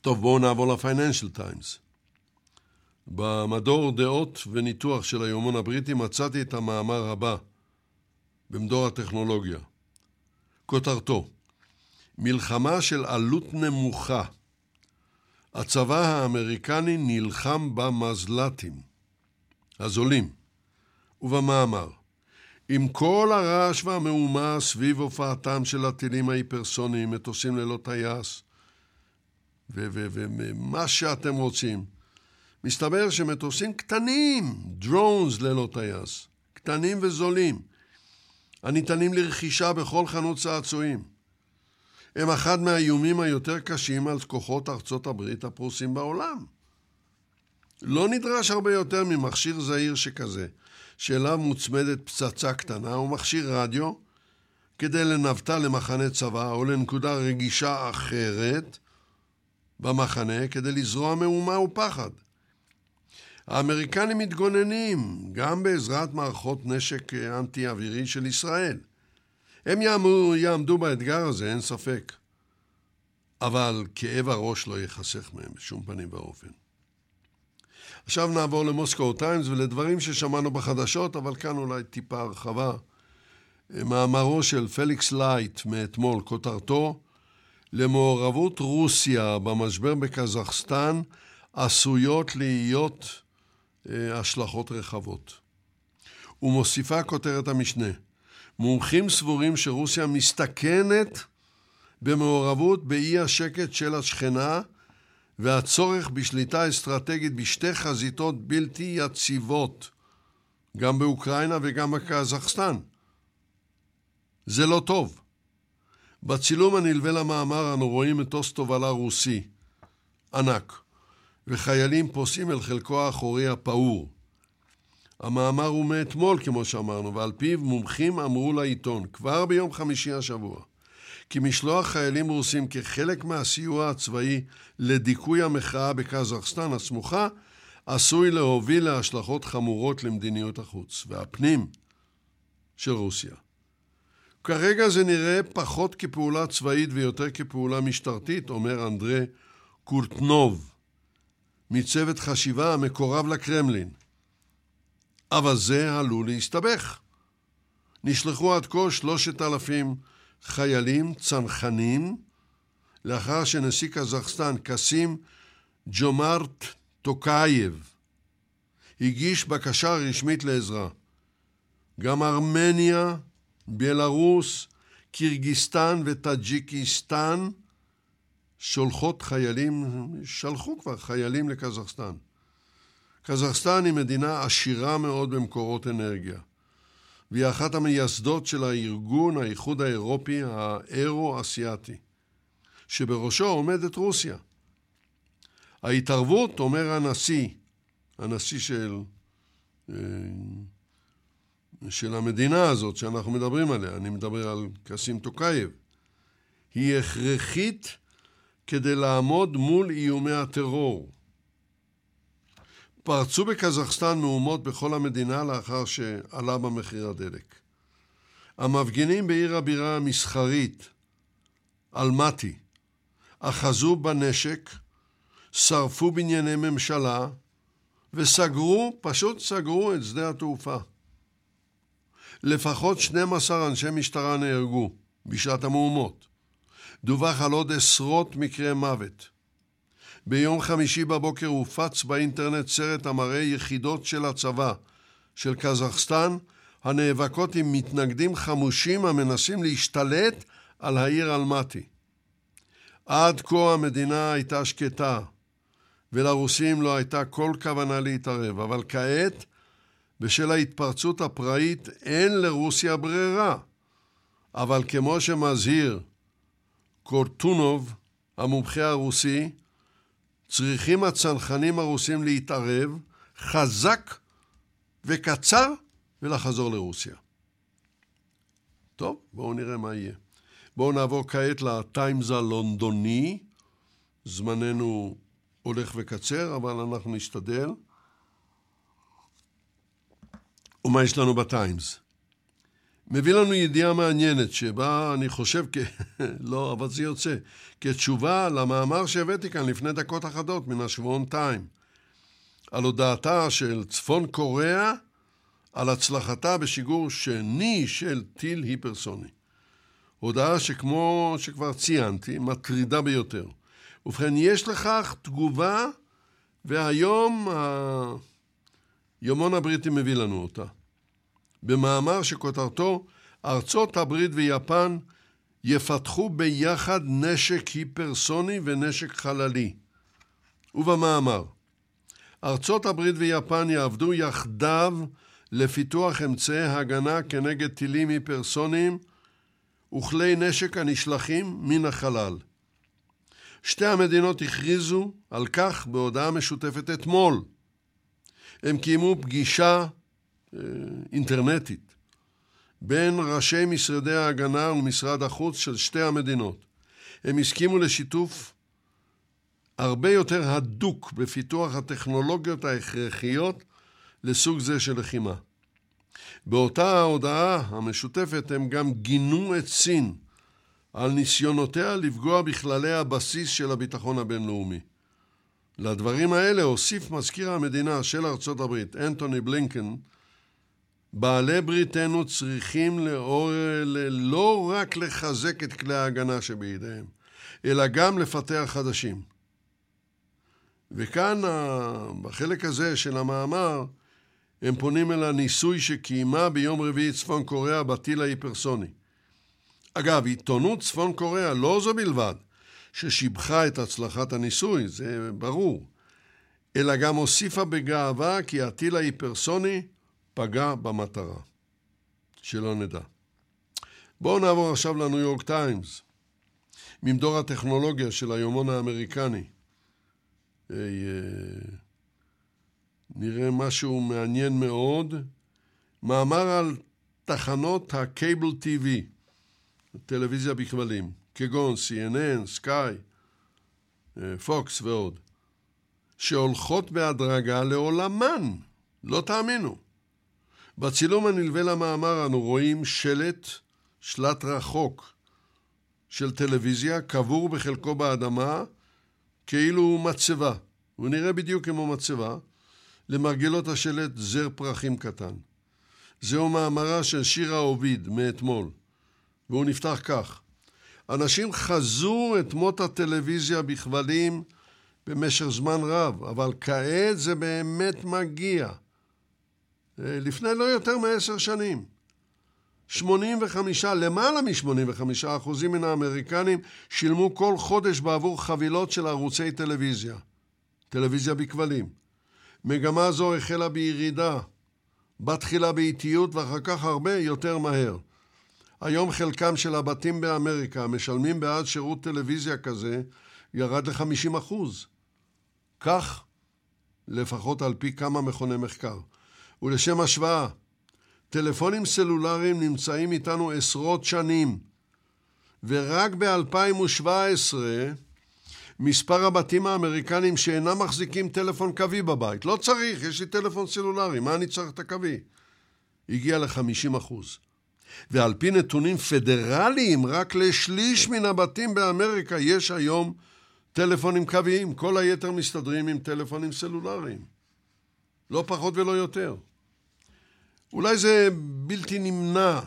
טוב, בואו נעבור לפייננשל טיימס. במדור דעות וניתוח של היומון הבריטי מצאתי את המאמר הבא במדור הטכנולוגיה. כותרתו מלחמה של עלות נמוכה. הצבא האמריקני נלחם במזל"טים, הזולים, ובמאמר. עם כל הרעש והמהומה סביב הופעתם של הטילים ההיפרסוניים, מטוסים ללא טייס, ומה שאתם רוצים, מסתבר שמטוסים קטנים, דרונס ללא טייס, קטנים וזולים, הניתנים לרכישה בכל חנות צעצועים, הם אחד מהאיומים היותר קשים על כוחות ארצות הברית הפרוסים בעולם. לא נדרש הרבה יותר ממכשיר זעיר שכזה, שאליו מוצמדת פצצה קטנה ומכשיר רדיו, כדי לנווטה למחנה צבא או לנקודה רגישה אחרת במחנה כדי לזרוע מהומה ופחד. האמריקנים מתגוננים גם בעזרת מערכות נשק אנטי-אווירי של ישראל. הם יעמדו, יעמדו באתגר הזה, אין ספק. אבל כאב הראש לא ייחסך מהם בשום פנים ואופן. עכשיו נעבור ל Moscow Times ולדברים ששמענו בחדשות, אבל כאן אולי טיפה הרחבה. מאמרו של פליקס לייט מאתמול, כותרתו למעורבות רוסיה במשבר בקזחסטן עשויות להיות אה, השלכות רחבות. ומוסיפה כותרת המשנה, מומחים סבורים שרוסיה מסתכנת במעורבות באי השקט של השכנה והצורך בשליטה אסטרטגית בשתי חזיתות בלתי יציבות, גם באוקראינה וגם בקזחסטן. זה לא טוב. בצילום הנלווה למאמר אנו רואים מטוס תובלה רוסי, ענק, וחיילים פוסעים אל חלקו האחורי הפעור. המאמר הוא מאתמול, כמו שאמרנו, ועל פיו מומחים אמרו לעיתון, כבר ביום חמישי השבוע, כי משלוח חיילים רוסים כחלק מהסיוע הצבאי לדיכוי המחאה בקזחסטן הסמוכה, עשוי להוביל להשלכות חמורות למדיניות החוץ והפנים של רוסיה. כרגע זה נראה פחות כפעולה צבאית ויותר כפעולה משטרתית, אומר אנדרי קורטנוב, מצוות חשיבה המקורב לקרמלין. אבל זה עלול להסתבך. נשלחו עד כה שלושת אלפים חיילים צנחנים לאחר שנשיא קזחסטן, קסים ג'ומארט טוקייב, הגיש בקשה רשמית לעזרה. גם ארמניה, בלרוס, קירגיסטן וטאג'יקיסטן שולחות חיילים, שלחו כבר חיילים לקזחסטן. קזחסטן היא מדינה עשירה מאוד במקורות אנרגיה, והיא אחת המייסדות של הארגון האיחוד האירופי האירו-אסיאתי, שבראשו עומדת רוסיה. ההתערבות, אומר הנשיא, הנשיא של, אה, של המדינה הזאת שאנחנו מדברים עליה, אני מדבר על קסים טוקייב, היא הכרחית כדי לעמוד מול איומי הטרור. פרצו בקזחסטן מהומות בכל המדינה לאחר העלאה במחיר הדלק. המפגינים בעיר הבירה המסחרית, אלמטי, אחזו בנשק, שרפו בנייני ממשלה וסגרו, פשוט סגרו את שדה התעופה. לפחות 12 אנשי משטרה נהרגו בשעת המהומות. דווח על עוד עשרות מקרי מוות. ביום חמישי בבוקר הופץ באינטרנט סרט המראה יחידות של הצבא של קזחסטן הנאבקות עם מתנגדים חמושים המנסים להשתלט על העיר אלמטי. עד כה המדינה הייתה שקטה, ולרוסים לא הייתה כל כוונה להתערב, אבל כעת, בשל ההתפרצות הפראית, אין לרוסיה ברירה. אבל כמו שמזהיר קורטונוב, המומחה הרוסי, צריכים הצנחנים הרוסים להתערב חזק וקצר ולחזור לרוסיה. טוב, בואו נראה מה יהיה. בואו נעבור כעת לטיימס הלונדוני. זמננו הולך וקצר, אבל אנחנו נשתדל. ומה יש לנו בטיימס? מביא לנו ידיעה מעניינת, שבה אני חושב, כ... *laughs* לא, אבל זה יוצא, כתשובה למאמר שהבאתי כאן לפני דקות אחדות מן השבועון טיים, על הודעתה של צפון קוריאה על הצלחתה בשיגור שני של טיל היפרסוני. הודעה שכמו שכבר ציינתי, מטרידה ביותר. ובכן, יש לכך תגובה, והיום היומון הבריטי מביא לנו אותה. במאמר שכותרתו ארצות הברית ויפן יפתחו ביחד נשק היפרסוני ונשק חללי. ובמאמר ארצות הברית ויפן יעבדו יחדיו לפיתוח אמצעי הגנה כנגד טילים היפרסוניים וכלי נשק הנשלחים מן החלל. שתי המדינות הכריזו על כך בהודעה משותפת אתמול. הם קיימו פגישה אינטרנטית בין ראשי משרדי ההגנה ומשרד החוץ של שתי המדינות. הם הסכימו לשיתוף הרבה יותר הדוק בפיתוח הטכנולוגיות ההכרחיות לסוג זה של לחימה. באותה ההודעה המשותפת הם גם גינו את סין על ניסיונותיה לפגוע בכללי הבסיס של הביטחון הבינלאומי. לדברים האלה הוסיף מזכיר המדינה של ארצות הברית, אנטוני בלינקן, בעלי בריתנו צריכים לאור, לא רק לחזק את כלי ההגנה שבידיהם, אלא גם לפתח חדשים. וכאן, בחלק הזה של המאמר, הם פונים אל הניסוי שקיימה ביום רביעי צפון קוריאה בטיל ההיפרסוני. אגב, עיתונות צפון קוריאה לא זו בלבד ששיבחה את הצלחת הניסוי, זה ברור, אלא גם הוסיפה בגאווה כי הטיל ההיפרסוני פגע במטרה. שלא נדע. בואו נעבור עכשיו לניו יורק טיימס, ממדור הטכנולוגיה של היומון האמריקני. אה, נראה משהו מעניין מאוד. מאמר על תחנות הקייבל TV, טלוויזיה בכבלים, כגון CNN, סקאי, פוקס ועוד, שהולכות בהדרגה לעולמן, לא תאמינו. בצילום הנלווה למאמר אנו רואים שלט, שלט רחוק של טלוויזיה, קבור בחלקו באדמה, כאילו הוא מצבה. הוא נראה בדיוק כמו מצבה, למרגלות השלט זר פרחים קטן. זהו מאמרה של שירה אוביד מאתמול, והוא נפתח כך: אנשים חזו את מות הטלוויזיה בכבלים במשך זמן רב, אבל כעת זה באמת מגיע. אה, לפני לא יותר מעשר שנים. 85, למעלה מ-85 אחוזים מן האמריקנים שילמו כל חודש בעבור חבילות של ערוצי טלוויזיה. טלוויזיה בכבלים. מגמה זו החלה בירידה, בתחילה באיטיות ואחר כך הרבה יותר מהר. היום חלקם של הבתים באמריקה המשלמים בעד שירות טלוויזיה כזה ירד ל-50 אחוז. כך לפחות על פי כמה מכוני מחקר. ולשם השוואה, טלפונים סלולריים נמצאים איתנו עשרות שנים, ורק ב-2017 מספר הבתים האמריקנים שאינם מחזיקים טלפון קווי בבית. לא צריך, יש לי טלפון סלולרי, מה אני צריך את הקווי? הגיע ל-50 אחוז. ועל פי נתונים פדרליים, רק לשליש מן הבתים באמריקה יש היום טלפונים קוויים. כל היתר מסתדרים עם טלפונים סלולריים. לא פחות ולא יותר. אולי זה בלתי נמנע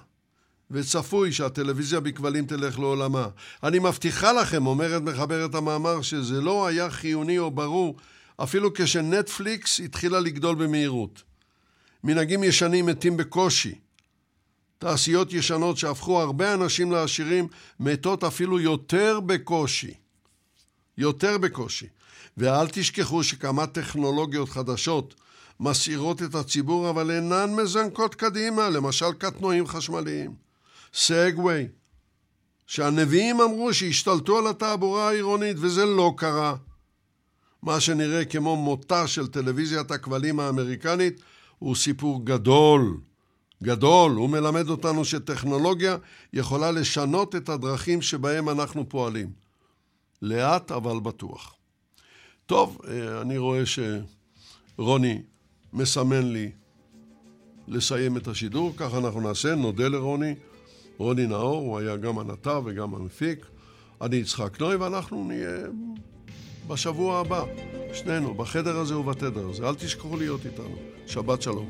וצפוי שהטלוויזיה בכבלים תלך לעולמה. אני מבטיחה לכם, אומרת מחברת המאמר, שזה לא היה חיוני או ברור אפילו כשנטפליקס התחילה לגדול במהירות. מנהגים ישנים מתים בקושי. תעשיות ישנות שהפכו הרבה אנשים לעשירים מתות אפילו יותר בקושי. יותר בקושי. ואל תשכחו שכמה טכנולוגיות חדשות מסעירות את הציבור אבל אינן מזנקות קדימה, למשל קטנועים חשמליים. סגווי, שהנביאים אמרו שהשתלטו על התעבורה העירונית וזה לא קרה. מה שנראה כמו מותה של טלוויזיית הכבלים האמריקנית הוא סיפור גדול. גדול, הוא מלמד אותנו שטכנולוגיה יכולה לשנות את הדרכים שבהם אנחנו פועלים. לאט אבל בטוח. טוב, אה, אני רואה שרוני מסמן לי לסיים את השידור, ככה אנחנו נעשה, נודה לרוני. רוני נאור, הוא היה גם הנתב וגם המפיק. אני יצחק נוי, ואנחנו נהיה בשבוע הבא, שנינו, בחדר הזה ובתדר הזה. אל תשכחו להיות איתנו. שבת שלום.